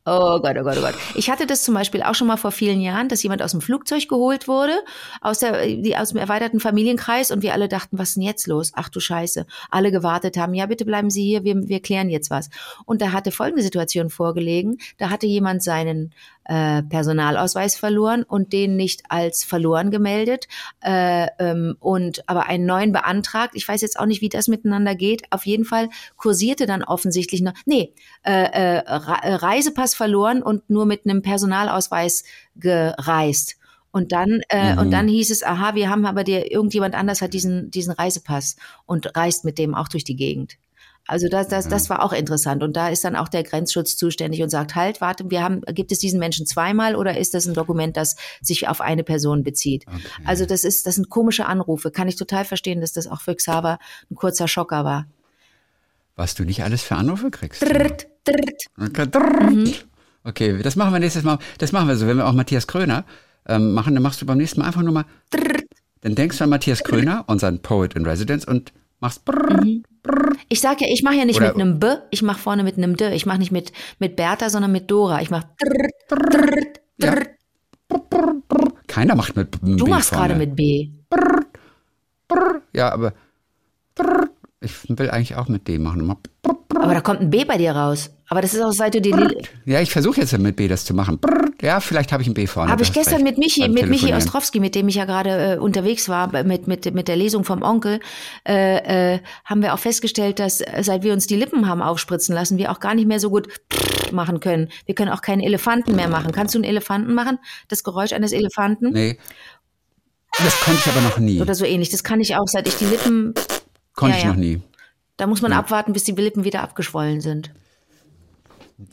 Oh Gott, oh Gott, oh Gott. Ich hatte das zum Beispiel auch schon mal vor vielen Jahren, dass jemand aus dem Flugzeug geholt wurde, aus, der, die, aus dem erweiterten Familienkreis und wir alle dachten, was ist denn jetzt los? Ach du Scheiße. Alle gewartet haben, ja bitte bleiben Sie hier, wir, wir klären jetzt was. Und da hatte folgende Situation vorgelegen, da hatte jemand seinen äh, Personalausweis verloren und den nicht als verloren gemeldet äh, ähm, und aber einen neuen beantragt. Ich weiß jetzt auch nicht, wie das miteinander geht. Auf jeden Fall kursierte dann offensichtlich noch, nee, äh, äh, äh, Reisepass verloren und nur mit einem Personalausweis gereist. Und dann, äh, Mhm. und dann hieß es, aha, wir haben aber der, irgendjemand anders hat diesen, diesen Reisepass und reist mit dem auch durch die Gegend. Also das, das, das war auch interessant. Und da ist dann auch der Grenzschutz zuständig und sagt, halt, warte, wir haben, gibt es diesen Menschen zweimal oder ist das ein Dokument, das sich auf eine Person bezieht? Also das ist, das sind komische Anrufe. Kann ich total verstehen, dass das auch für Xaver ein kurzer Schocker war. Was du nicht alles für Anrufe kriegst. Drrrt. drrt. Okay, drrrt. okay, das machen wir nächstes Mal. Das machen wir so, wenn wir auch Matthias Kröner ähm, machen, dann machst du beim nächsten Mal einfach nur mal. Drrt. Dann denkst du an Matthias Kröner, unseren Poet in Residence, und machst. Brrr, brrr. Ich sag ja, ich mache ja nicht Oder- mit einem B, ich mache vorne mit einem D. Ich mache nicht mit, mit Bertha, sondern mit Dora. Ich mache Ja. Keiner macht mit einem Du B machst vorne. gerade mit B. Brrr. Ja, aber. Brrr. Ich will eigentlich auch mit D machen. Aber da kommt ein B bei dir raus. Aber das ist auch seit du die Lil Ja, ich versuche jetzt mit B das zu machen. Brrr. Ja, vielleicht habe ich ein B vorne. Habe ich gestern mit Michi, mit Michi. Ostrowski, mit dem ich ja gerade äh, unterwegs war, mit, mit, mit der Lesung vom Onkel, äh, äh, haben wir auch festgestellt, dass äh, seit wir uns die Lippen haben aufspritzen lassen, wir auch gar nicht mehr so gut machen können. Wir können auch keinen Elefanten mehr machen. Kannst du einen Elefanten machen? Das Geräusch eines Elefanten? Nee. Das konnte ich aber noch nie. Oder so ähnlich. Das kann ich auch, seit ich die Lippen, Konnte Ja, ich ja. noch nie. da muss man abwarten, bis die Lippen wieder abgeschwollen sind.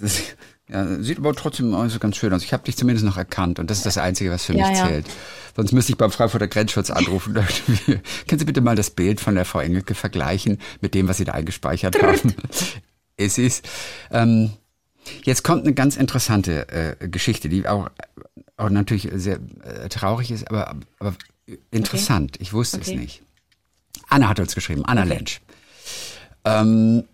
Das, ja, sieht aber trotzdem also ganz schön aus. Ich habe dich zumindest noch erkannt und das ist das Einzige, was für Ja, mich ja. zählt. Sonst müsste ich beim Frankfurter Grenzschutz anrufen. [LAUGHS] Können Sie bitte mal das Bild von der Frau Engelke vergleichen mit dem, was Sie da eingespeichert haben? es ist. Ähm, jetzt kommt eine ganz interessante äh, Geschichte, die auch, auch natürlich sehr äh, traurig ist, aber, aber interessant. Ich wusste Okay. es nicht. Anna hat uns geschrieben, Anna Lensch. Ähm,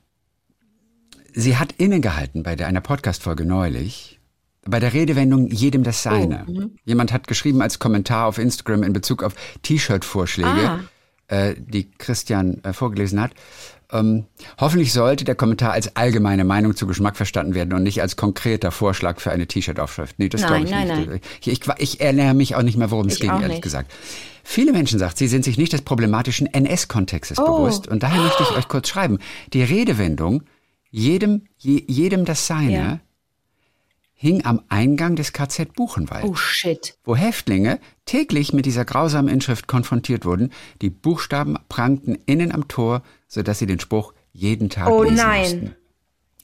sie hat innegehalten bei der, einer Podcast-Folge neulich, bei der Redewendung jedem das Seine. Jemand hat geschrieben als Kommentar auf Instagram in Bezug auf T-Shirt-Vorschläge, äh, die Christian äh, vorgelesen hat. Ähm, hoffentlich sollte der Kommentar als allgemeine Meinung zu Geschmack verstanden werden und nicht als konkreter Vorschlag für eine T-Shirt-Aufschrift. Nee, das glaube ich nein, nicht. nein. Ich, ich, ich erinnere mich auch nicht mehr, worum es ging, ehrlich nicht. gesagt. Viele Menschen, sagt sie, sind sich nicht des problematischen NS-Kontextes Oh. bewusst. Und daher möchte ich [GASPS] euch kurz schreiben. Die Redewendung, jedem, je, jedem das Seine, Ja. hing am Eingang des KZ Buchenwald Oh shit. wo Häftlinge täglich mit dieser grausamen Inschrift konfrontiert wurden. Die Buchstaben prangten innen am Tor, sodass sie den Spruch jeden Tag Oh lesen nein. mussten.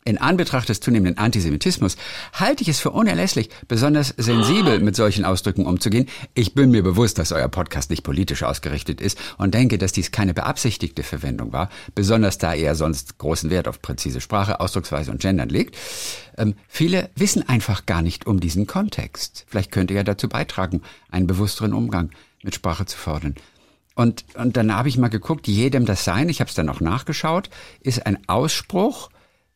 In Anbetracht des zunehmenden Antisemitismus halte ich es für unerlässlich, besonders sensibel mit solchen Ausdrücken umzugehen. Ich bin mir bewusst, dass euer Podcast nicht politisch ausgerichtet ist und denke, dass dies keine beabsichtigte Verwendung war, besonders da er sonst großen Wert auf präzise Sprache, Ausdrucksweise und Gendern legt. Ähm, viele wissen einfach gar nicht um diesen Kontext. Vielleicht könnt ihr ja dazu beitragen, einen bewussteren Umgang mit Sprache zu fordern. Und, und dann habe ich mal geguckt, jedem das Sein, ich habe es dann auch nachgeschaut, ist ein Ausspruch,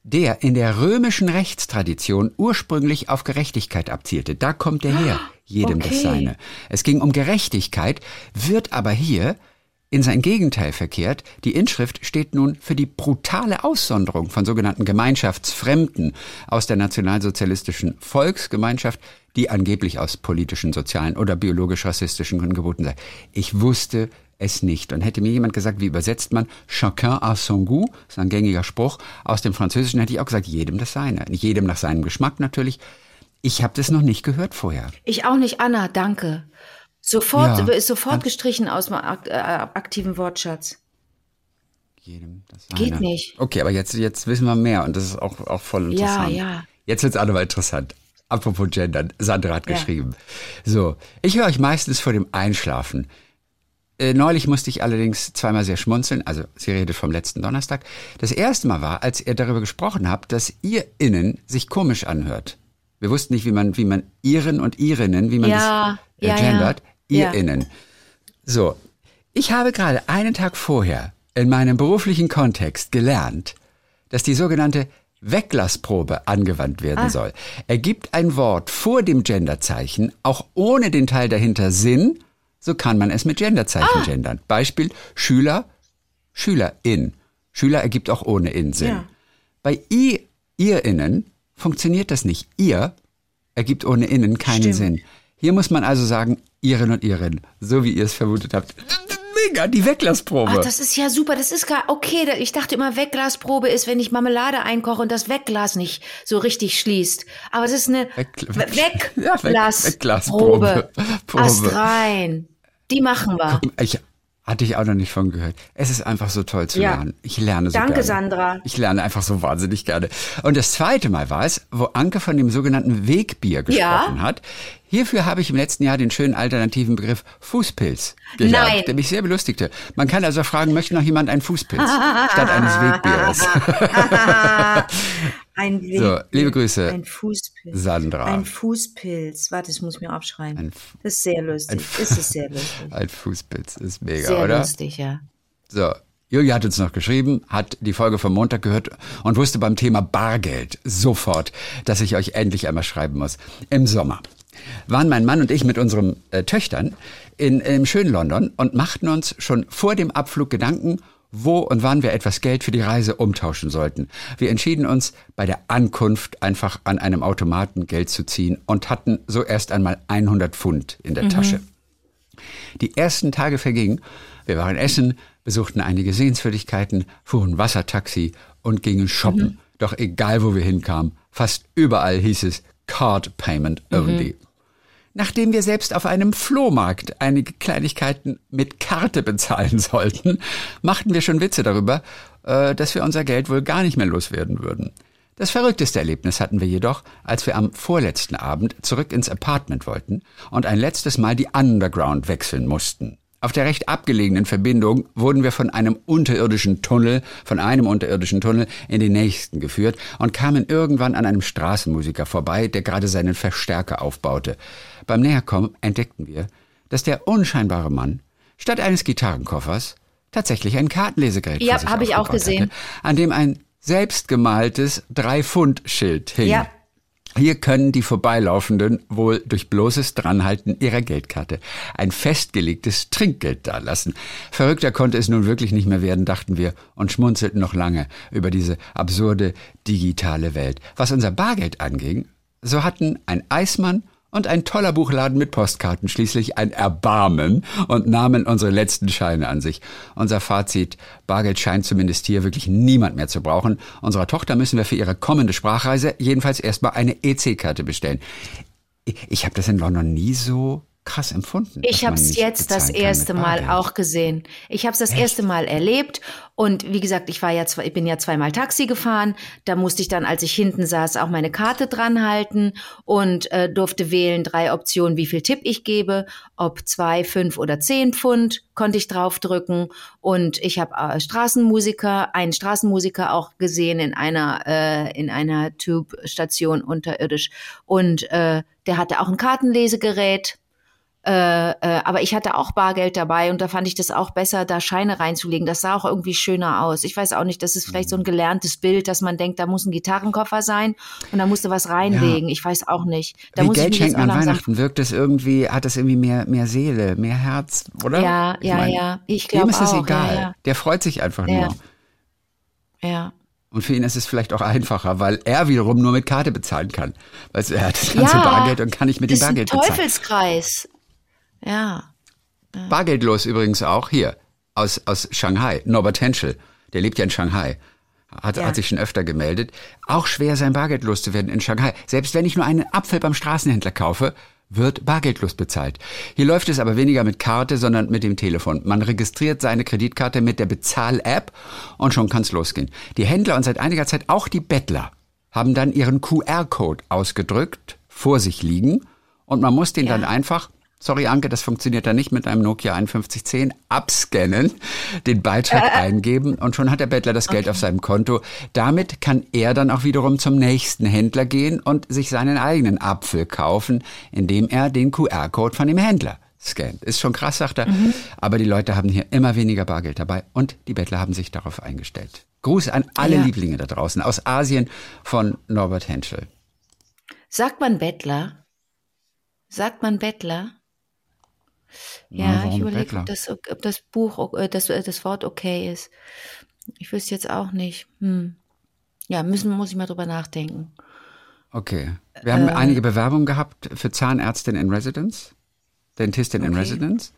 der in der römischen Rechtstradition ursprünglich auf Gerechtigkeit abzielte. Da kommt er her, jedem das okay. Seine. Es ging um Gerechtigkeit, wird aber hier in sein Gegenteil verkehrt. Die Inschrift steht nun für die brutale Aussonderung von sogenannten Gemeinschaftsfremden aus der nationalsozialistischen Volksgemeinschaft, die angeblich aus politischen, sozialen oder biologisch-rassistischen Gründen geboten sei. Ich wusste es nicht. Und hätte mir jemand gesagt, wie übersetzt man Chacun à son goût, ist ein gängiger Spruch aus dem Französischen, hätte ich auch gesagt, jedem das Seine. Nicht jedem nach seinem Geschmack natürlich. Ich habe das noch nicht gehört vorher. Ich auch nicht, Anna, danke. Sofort, Ja. ist sofort gestrichen aus dem äh, aktiven Wortschatz. Jedem das Geht Seine. nicht. Okay, aber jetzt, jetzt wissen wir mehr und das ist auch, auch voll Ja, interessant. ja. Jetzt wird's auch nochmal interessant. Apropos Gendern, Sandra hat Ja. geschrieben. So, ich höre euch meistens vor dem Einschlafen. Äh, neulich musste ich allerdings zweimal sehr schmunzeln, also sie redet vom letzten Donnerstag. Das erste Mal war, als ihr darüber gesprochen habt, dass ihr innen sich komisch anhört. Wir wussten nicht, wie man, wie man ihren und ihrinnen, wie man Ja, das äh, ja, ja. gendert. Ihr Ja. innen. So, ich habe gerade einen Tag vorher in meinem beruflichen Kontext gelernt, dass die sogenannte Weglassprobe angewandt werden soll. Ergibt ein Wort vor dem Genderzeichen, auch ohne den Teil dahinter Sinn, so kann man es mit Genderzeichen gendern. Beispiel Schüler, Schülerin. Schüler ergibt auch ohne in Sinn. Ja. Bei i, ihr innen funktioniert das nicht. Ihr ergibt ohne innen keinen Stimmt. Sinn. Hier muss man also sagen, ihren und ihren, so wie ihr es vermutet habt. Mega, die Weglassprobe. Ach, das ist ja super. Das ist gar okay. Ich dachte immer, Wegglasprobe ist, wenn ich Marmelade einkoche und das Wegglas nicht so richtig schließt. Aber es ist eine Weg- We- [LAUGHS] Ja, Weg- Wegglasprobe. Wegglasprobe. Die machen wir. Ich hatte ich auch noch nicht von gehört. Es ist einfach so toll zu Ja. lernen. Ich lerne so Danke, gerne. Sandra. Ich lerne einfach so wahnsinnig gerne. Und das zweite Mal war es, wo Anke von dem sogenannten Wegbier gesprochen Ja. hat. Hierfür habe ich im letzten Jahr den schönen alternativen Begriff Fußpilz gelernt, Nein. der mich sehr belustigte. Man kann also fragen, möchte noch jemand einen Fußpilz [LAUGHS] statt eines Wegbiers? [LAUGHS] [LAUGHS] Ein Weg, So, liebe Grüße, Ein Fußpilz. Sandra. Ein Fußpilz. Warte, das muss ich mir aufschreiben. Ein F- das ist sehr lustig. Das ist sehr lustig. Ein Fußpilz ist mega, Sehr oder? lustig, ja. So, Julia hat uns noch geschrieben, hat die Folge vom Montag gehört und wusste beim Thema Bargeld sofort, dass ich euch endlich einmal schreiben muss. Im Sommer waren mein Mann und ich mit unseren äh, Töchtern in, im schönen London und machten uns schon vor dem Abflug Gedanken, wo und wann wir etwas Geld für die Reise umtauschen sollten. Wir entschieden uns bei der Ankunft einfach an einem Automaten Geld zu ziehen und hatten so erst einmal 100 Pfund in der Tasche. Die ersten Tage vergingen. Wir waren essen, besuchten einige Sehenswürdigkeiten, fuhren Wassertaxi und gingen shoppen. Doch egal, wo wir hinkamen, fast überall hieß es Card Payment Only. Nachdem wir selbst auf einem Flohmarkt einige Kleinigkeiten mit Karte bezahlen [LAUGHS] sollten, machten wir schon Witze darüber, äh, dass wir unser Geld wohl gar nicht mehr loswerden würden. Das verrückteste Erlebnis hatten wir jedoch, als wir am vorletzten Abend zurück ins Apartment wollten und ein letztes Mal die Underground wechseln mussten. Auf der recht abgelegenen Verbindung wurden wir von einem unterirdischen Tunnel, von einem unterirdischen Tunnel in den nächsten geführt und kamen irgendwann an einem Straßenmusiker vorbei, der gerade seinen Verstärker aufbaute. Beim Näherkommen entdeckten wir, dass der unscheinbare Mann statt eines Gitarrenkoffers tatsächlich ein Kartenlesegerät Ja, vor sich hab ich auch gesehen. Hatte, an dem ein selbstgemaltes Drei-Pfund-Schild hing. Ja. Hier können die Vorbeilaufenden wohl durch bloßes Dranhalten ihrer Geldkarte ein festgelegtes Trinkgeld dalassen. Verrückter konnte es nun wirklich nicht mehr werden, dachten wir und schmunzelten noch lange über diese absurde digitale Welt. Was unser Bargeld anging, so hatten ein Eismann und ein toller Buchladen mit Postkarten schließlich ein Erbarmen und nahmen unsere letzten Scheine an sich. Unser Fazit, Bargeld scheint zumindest hier wirklich niemand mehr zu brauchen. Unserer Tochter müssen wir für ihre kommende Sprachreise jedenfalls erstmal eine EC-Karte bestellen. Ich, habe das in London nie so krass empfunden. Ich habe es jetzt das erste Mal auch gesehen. Ich habe es das erste Mal erlebt und wie gesagt, ich war ja zwei, ich bin ja zweimal Taxi gefahren. Da musste ich dann, als ich hinten saß, auch meine Karte dran halten und äh, durfte wählen drei Optionen, wie viel Tipp ich gebe, ob zwei, fünf oder zehn Pfund konnte ich draufdrücken und ich habe äh, Straßenmusiker, einen Straßenmusiker auch gesehen in einer äh, in einer Tube-Station unterirdisch und äh, der hatte auch ein Kartenlesegerät. Äh, äh, aber ich hatte auch Bargeld dabei und da fand ich das auch besser, da Scheine reinzulegen. Das sah auch irgendwie schöner aus. Ich weiß auch nicht, das ist vielleicht so ein gelerntes Bild, dass man denkt, da muss ein Gitarrenkoffer sein und da musst du was reinlegen. Ich weiß auch nicht. Da Wie muss Geld mich jetzt schenken auch an langsam. Weihnachten wirkt es irgendwie, hat es irgendwie mehr, mehr Seele, mehr Herz, oder? Ja, Ich ja, mein, ja. Ich Dem glaube ist es auch. egal. Ja, ja. Der freut sich einfach Ja. nur. ja. Und für ihn ist es vielleicht auch einfacher, weil er wiederum nur mit Karte bezahlen kann. Weil er hat das ganze Ja, Bargeld und kann nicht mit dem das ist ein Bargeld bezahlen. Teufelskreis. Ja. Bargeldlos übrigens auch hier aus, aus Shanghai. Norbert Henschel, der lebt ja in Shanghai. Hat, Ja. hat sich schon öfter gemeldet. Auch schwer sein Bargeld loszuwerden in Shanghai. Selbst wenn ich nur einen Apfel beim Straßenhändler kaufe, wird bargeldlos bezahlt. Hier läuft es aber weniger mit Karte, sondern mit dem Telefon. Man registriert seine Kreditkarte mit der Bezahl-App und schon kann's losgehen. Die Händler und seit einiger Zeit auch die Bettler haben dann ihren QR-Code ausgedrückt, vor sich liegen und man muss den Ja. dann einfach Sorry, Anke, das funktioniert da nicht mit einem Nokia 5110. Abscannen, den Beitrag eingeben und schon hat der Bettler das Geld auf seinem Konto. Damit kann er dann auch wiederum zum nächsten Händler gehen und sich seinen eigenen Apfel kaufen, indem er den QR-Code von dem Händler scannt. Ist schon krass, sagt er. Aber die Leute haben hier immer weniger Bargeld dabei und die Bettler haben sich darauf eingestellt. Gruß an alle Ja. Lieblinge da draußen aus Asien von Norbert Henschel. Sagt man Bettler? Sagt man Bettler? Ja, Ja, warum ich überlege, ob das, ob das Buch, äh, das, äh, das Wort okay ist. Ich wüsste jetzt auch nicht. Hm. Ja, müssen, muss ich mal drüber nachdenken. Okay. Wir haben Äh. einige Bewerbungen gehabt für Zahnärztin in Residence, Dentistin in Okay. Residence.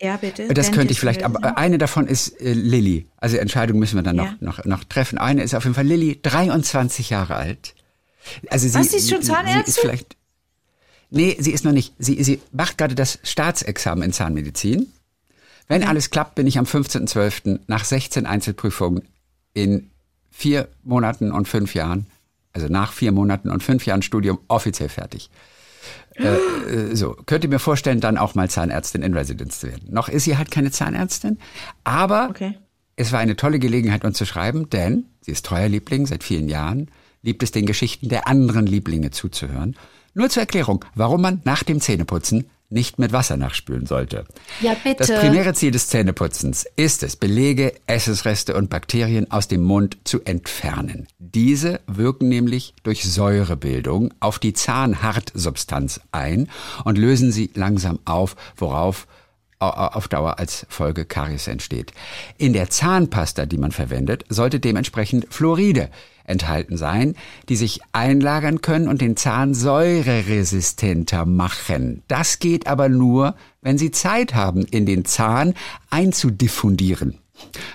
Ja, bitte. Das könnte ich vielleicht, aber eine davon ist äh, Lilly. Also Entscheidung müssen wir dann Ja. noch, noch, noch treffen. Eine ist auf jeden Fall Lilly, 23 Jahre alt. Also sie, Was, sie ist schon Sie Zahnärztin? ist vielleicht, nee, sie ist noch nicht. Sie, sie macht gerade das Staatsexamen in Zahnmedizin. Wenn alles klappt, bin ich am 15.12. nach 16 Einzelprüfungen in vier Monaten und fünf Jahren, also nach vier Monaten und fünf Jahren Studium offiziell fertig. äh, so, könnt ihr mir vorstellen, dann auch mal Zahnärztin in Residence zu werden. Noch ist sie halt keine Zahnärztin, aber Okay. es war eine tolle Gelegenheit, uns zu schreiben, denn sie ist treuer Liebling seit vielen Jahren, liebt es den Geschichten der anderen Lieblinge zuzuhören. Nur zur Erklärung, warum man nach dem Zähneputzen nicht mit Wasser nachspülen sollte. Ja, bitte. Das primäre Ziel des Zähneputzens ist es, Belege, Essensreste und Bakterien aus dem Mund zu entfernen. Diese wirken nämlich durch Säurebildung auf die Zahnhartsubstanz ein und lösen sie langsam auf, worauf au- au- auf Dauer als Folge Karies entsteht. In der Zahnpasta, die man verwendet, sollte dementsprechend Fluoride enthalten sein, die sich einlagern können und den Zahn säureresistenter machen. Das geht aber nur, wenn Sie Zeit haben, in den Zahn einzudiffundieren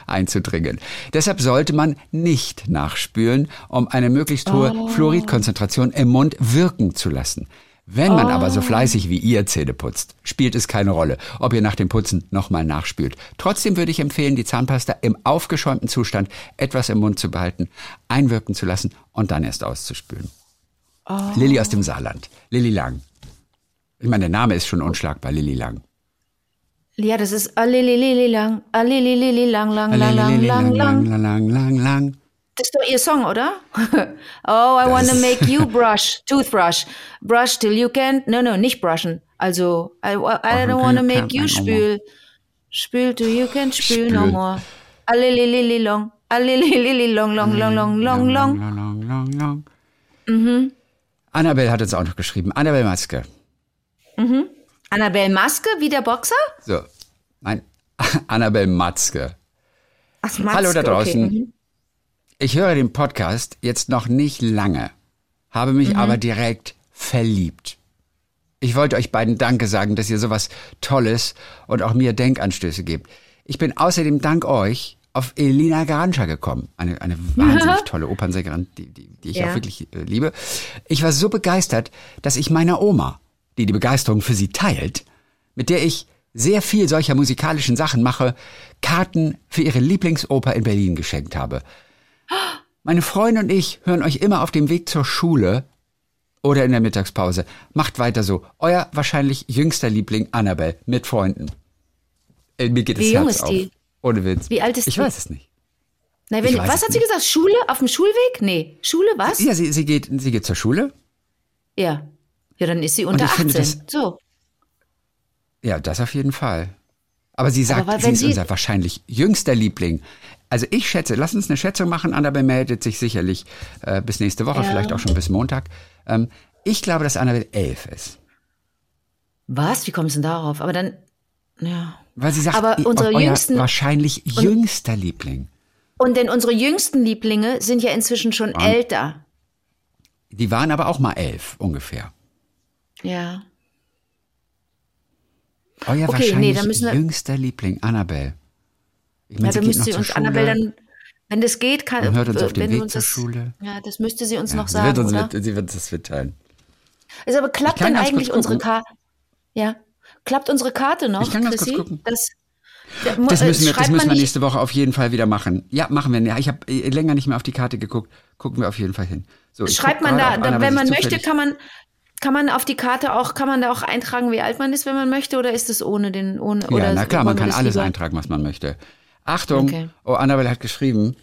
einzudringen. Deshalb sollte man nicht nachspülen, um eine möglichst hohe Fluoridkonzentration im Mund wirken zu lassen. Wenn man aber so fleißig wie ihr Zähne putzt, spielt es keine Rolle, ob ihr nach dem Putzen nochmal nachspült. Trotzdem würde ich empfehlen, die Zahnpasta im aufgeschäumten Zustand etwas im Mund zu behalten, einwirken zu lassen und dann erst auszuspülen. Lilly aus dem Saarland. Lilly Lang. Ich meine, der Name ist schon unschlagbar, Lilly Lang. Ja, das ist Alilili lang, Alilili lang, lang, lang, lang, lang, lang. lang, lang, lang, lang. Das ist doch ihr Song, oder? [LAUGHS] oh, I wanna ist- make you [LAUGHS] brush, toothbrush, brush till you can't. No, no, nicht brushen. Also, I, I don't wanna make you spül, spül till you can't spül no more. Alilili long, long, long, long, long, long, long. long, long, long, long. Mhm. Annabelle hat uns auch noch geschrieben. Annabelle Maske. Annabelle Maske wie der Boxer? So, nein, [LAUGHS] Annabelle Matzke. Ach, Maske, Hallo da draußen. Okay. mhm. Ich höre den Podcast jetzt noch nicht lange, habe Mhm. mich aber direkt verliebt. Ich wollte euch beiden Danke sagen, dass ihr sowas Tolles und auch mir Denkanstöße gebt. Ich bin außerdem dank euch auf Elina Garantscha gekommen. Eine, eine [LAUGHS] wahnsinnig tolle Opernsängerin, die, die, die ich Ja. auch wirklich äh, liebe. Ich war so begeistert, dass ich meiner Oma, die die Begeisterung für sie teilt, mit der ich sehr viel solcher musikalischen Sachen mache, Karten für ihre Lieblingsoper in Berlin geschenkt habe. Meine Freunde und ich hören euch immer auf dem Weg zur Schule oder in der Mittagspause. Macht weiter so. Euer wahrscheinlich jüngster Liebling Annabelle mit Freunden. Äh, mir geht Wie das jung Herz ist auf. die? Ohne Witz. Wie alt ist ich die? weiß es nicht. Na, wenn, Ich was hat sie nicht. gesagt? Schule? Auf dem Schulweg? Nee. Schule, was? Ja, sie, sie, geht, sie geht zur Schule. Ja. Ja, dann ist sie unter ich finde 18. so. Ja, das auf jeden Fall. Aber sie sagt, weil sie ist sie- unser wahrscheinlich jüngster Liebling. Also ich schätze, lass uns eine Schätzung machen. Annabelle meldet sich sicherlich äh, bis nächste Woche, Ja. vielleicht auch schon bis Montag. Ähm, ich glaube, dass Annabelle elf ist. Was? Wie kommst du denn darauf? Aber dann, ja. Weil sie sagt, Aber unsere jüngsten- wahrscheinlich jüngster Liebling. Und denn unsere jüngsten Lieblinge sind ja inzwischen schon älter. Die waren aber auch mal elf ungefähr. Ja. Euer Okay, nee, wahrscheinlich wir- jüngster Liebling, Annabelle. Ich meine, Ja, dann müsste sie uns Schule. Annabelle dann, wenn das geht, kann, Und hört uns äh, auf dem Weg uns zur das, Schule. Ja, das müsste sie uns Ja, noch sie, sagen, wird uns mit, sie wird uns das mitteilen. Also, aber klappt denn eigentlich unsere. Karte? Ja. Klappt unsere Karte noch, Ich kann ganz kurz gucken. Das, da mu- Das äh, müssen wir, das müssen man wir nächste Woche auf jeden Fall wieder machen. Ja, machen wir. Ja, ich habe länger nicht mehr auf die Karte geguckt. Gucken wir auf jeden Fall hin. So, Schreibt man da, Annabelle wenn man möchte, kann man, kann man auf die Karte auch, kann man da auch eintragen, wie alt man ist, wenn man möchte, oder ist es ohne den, ohne, oder Ja, na klar, man kann das alles lieber- eintragen, was man möchte. Achtung, Okay. oh, Annabelle hat geschrieben,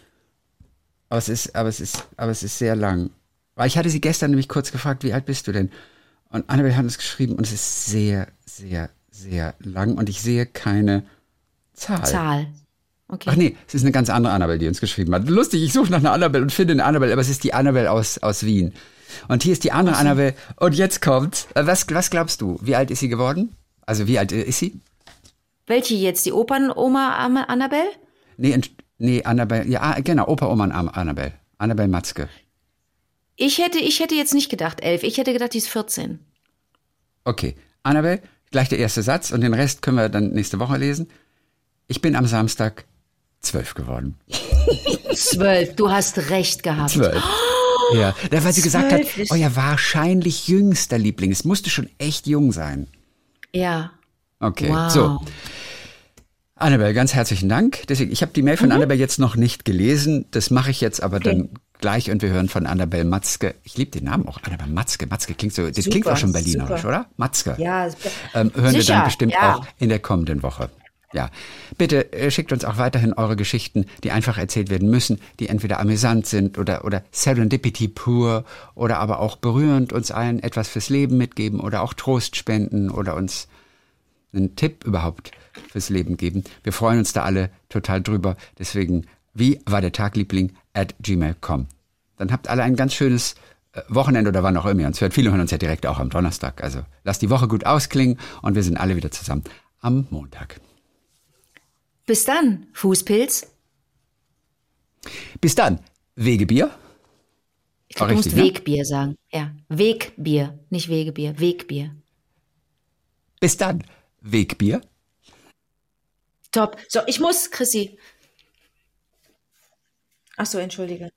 aber es ist, aber es ist, aber es ist sehr lang. Weil ich hatte sie gestern nämlich kurz gefragt, wie alt bist du denn? Und Annabelle hat uns geschrieben und es ist sehr, sehr, sehr lang und ich sehe keine Zahl. Zahl. Okay. Ach nee, es ist eine ganz andere Annabelle, die uns geschrieben hat. Lustig, ich suche nach einer Annabelle und finde eine Annabelle, aber es ist die Annabelle aus, aus Wien. Und hier ist die andere Annabelle. Und jetzt kommt, äh, was, was glaubst du? Wie alt ist sie geworden? Also wie alt ist sie? Welche jetzt? Die Opernoma Annabelle? Nee, nee, Annabelle, ja, ah, genau, Opa, Oma und Am- Annabelle. Annabelle Matzke. Ich hätte, ich hätte jetzt nicht gedacht elf. Ich hätte gedacht, die ist 14. Okay, Annabelle, gleich der erste Satz und den Rest können wir dann nächste Woche lesen. Ich bin am Samstag zwölf geworden. [LAUGHS] Zwölf. Du hast recht gehabt. Zwölf. Ja, da, weil sie gesagt hat, euer wahrscheinlich jüngster Liebling. Es musste schon echt jung sein. Ja. Okay, Wow. so. Annabelle, ganz herzlichen Dank. Deswegen, ich habe die Mail von Mhm. Annabelle jetzt noch nicht gelesen. Das mache ich jetzt aber dann gleich und wir hören von Annabel Matzke. Ich liebe den Namen auch, Annabel Matzke. Matzke klingt so, das Super, klingt auch schon berlinerisch, super. oder? Matzke. Ja, Ähm, hören wir sicher, dann bestimmt ja. auch in der kommenden Woche. Ja, bitte äh, schickt uns auch weiterhin eure Geschichten, die einfach erzählt werden müssen, die entweder amüsant sind oder, oder Serendipity pur oder aber auch berührend uns allen etwas fürs Leben mitgeben oder auch Trost spenden oder uns einen Tipp überhaupt fürs Leben geben. Wir freuen uns da alle total drüber. Deswegen, wie war der Tag, Liebling, at gmail.com. Dann habt alle ein ganz schönes äh, Wochenende oder wann auch immer uns hört. Viele hören uns ja direkt auch am Donnerstag. Also lasst die Woche gut ausklingen und wir sind alle wieder zusammen am Montag. Bis dann, Fußpilz. Bis dann, Wegebier. Ich glaube, du musst richtig, ne? Wegbier sagen. Ja, Wegbier, nicht Wegebier, Wegbier. Bis dann, Wegbier. Top. So, ich muss, Chrissy. Ach so, entschuldige.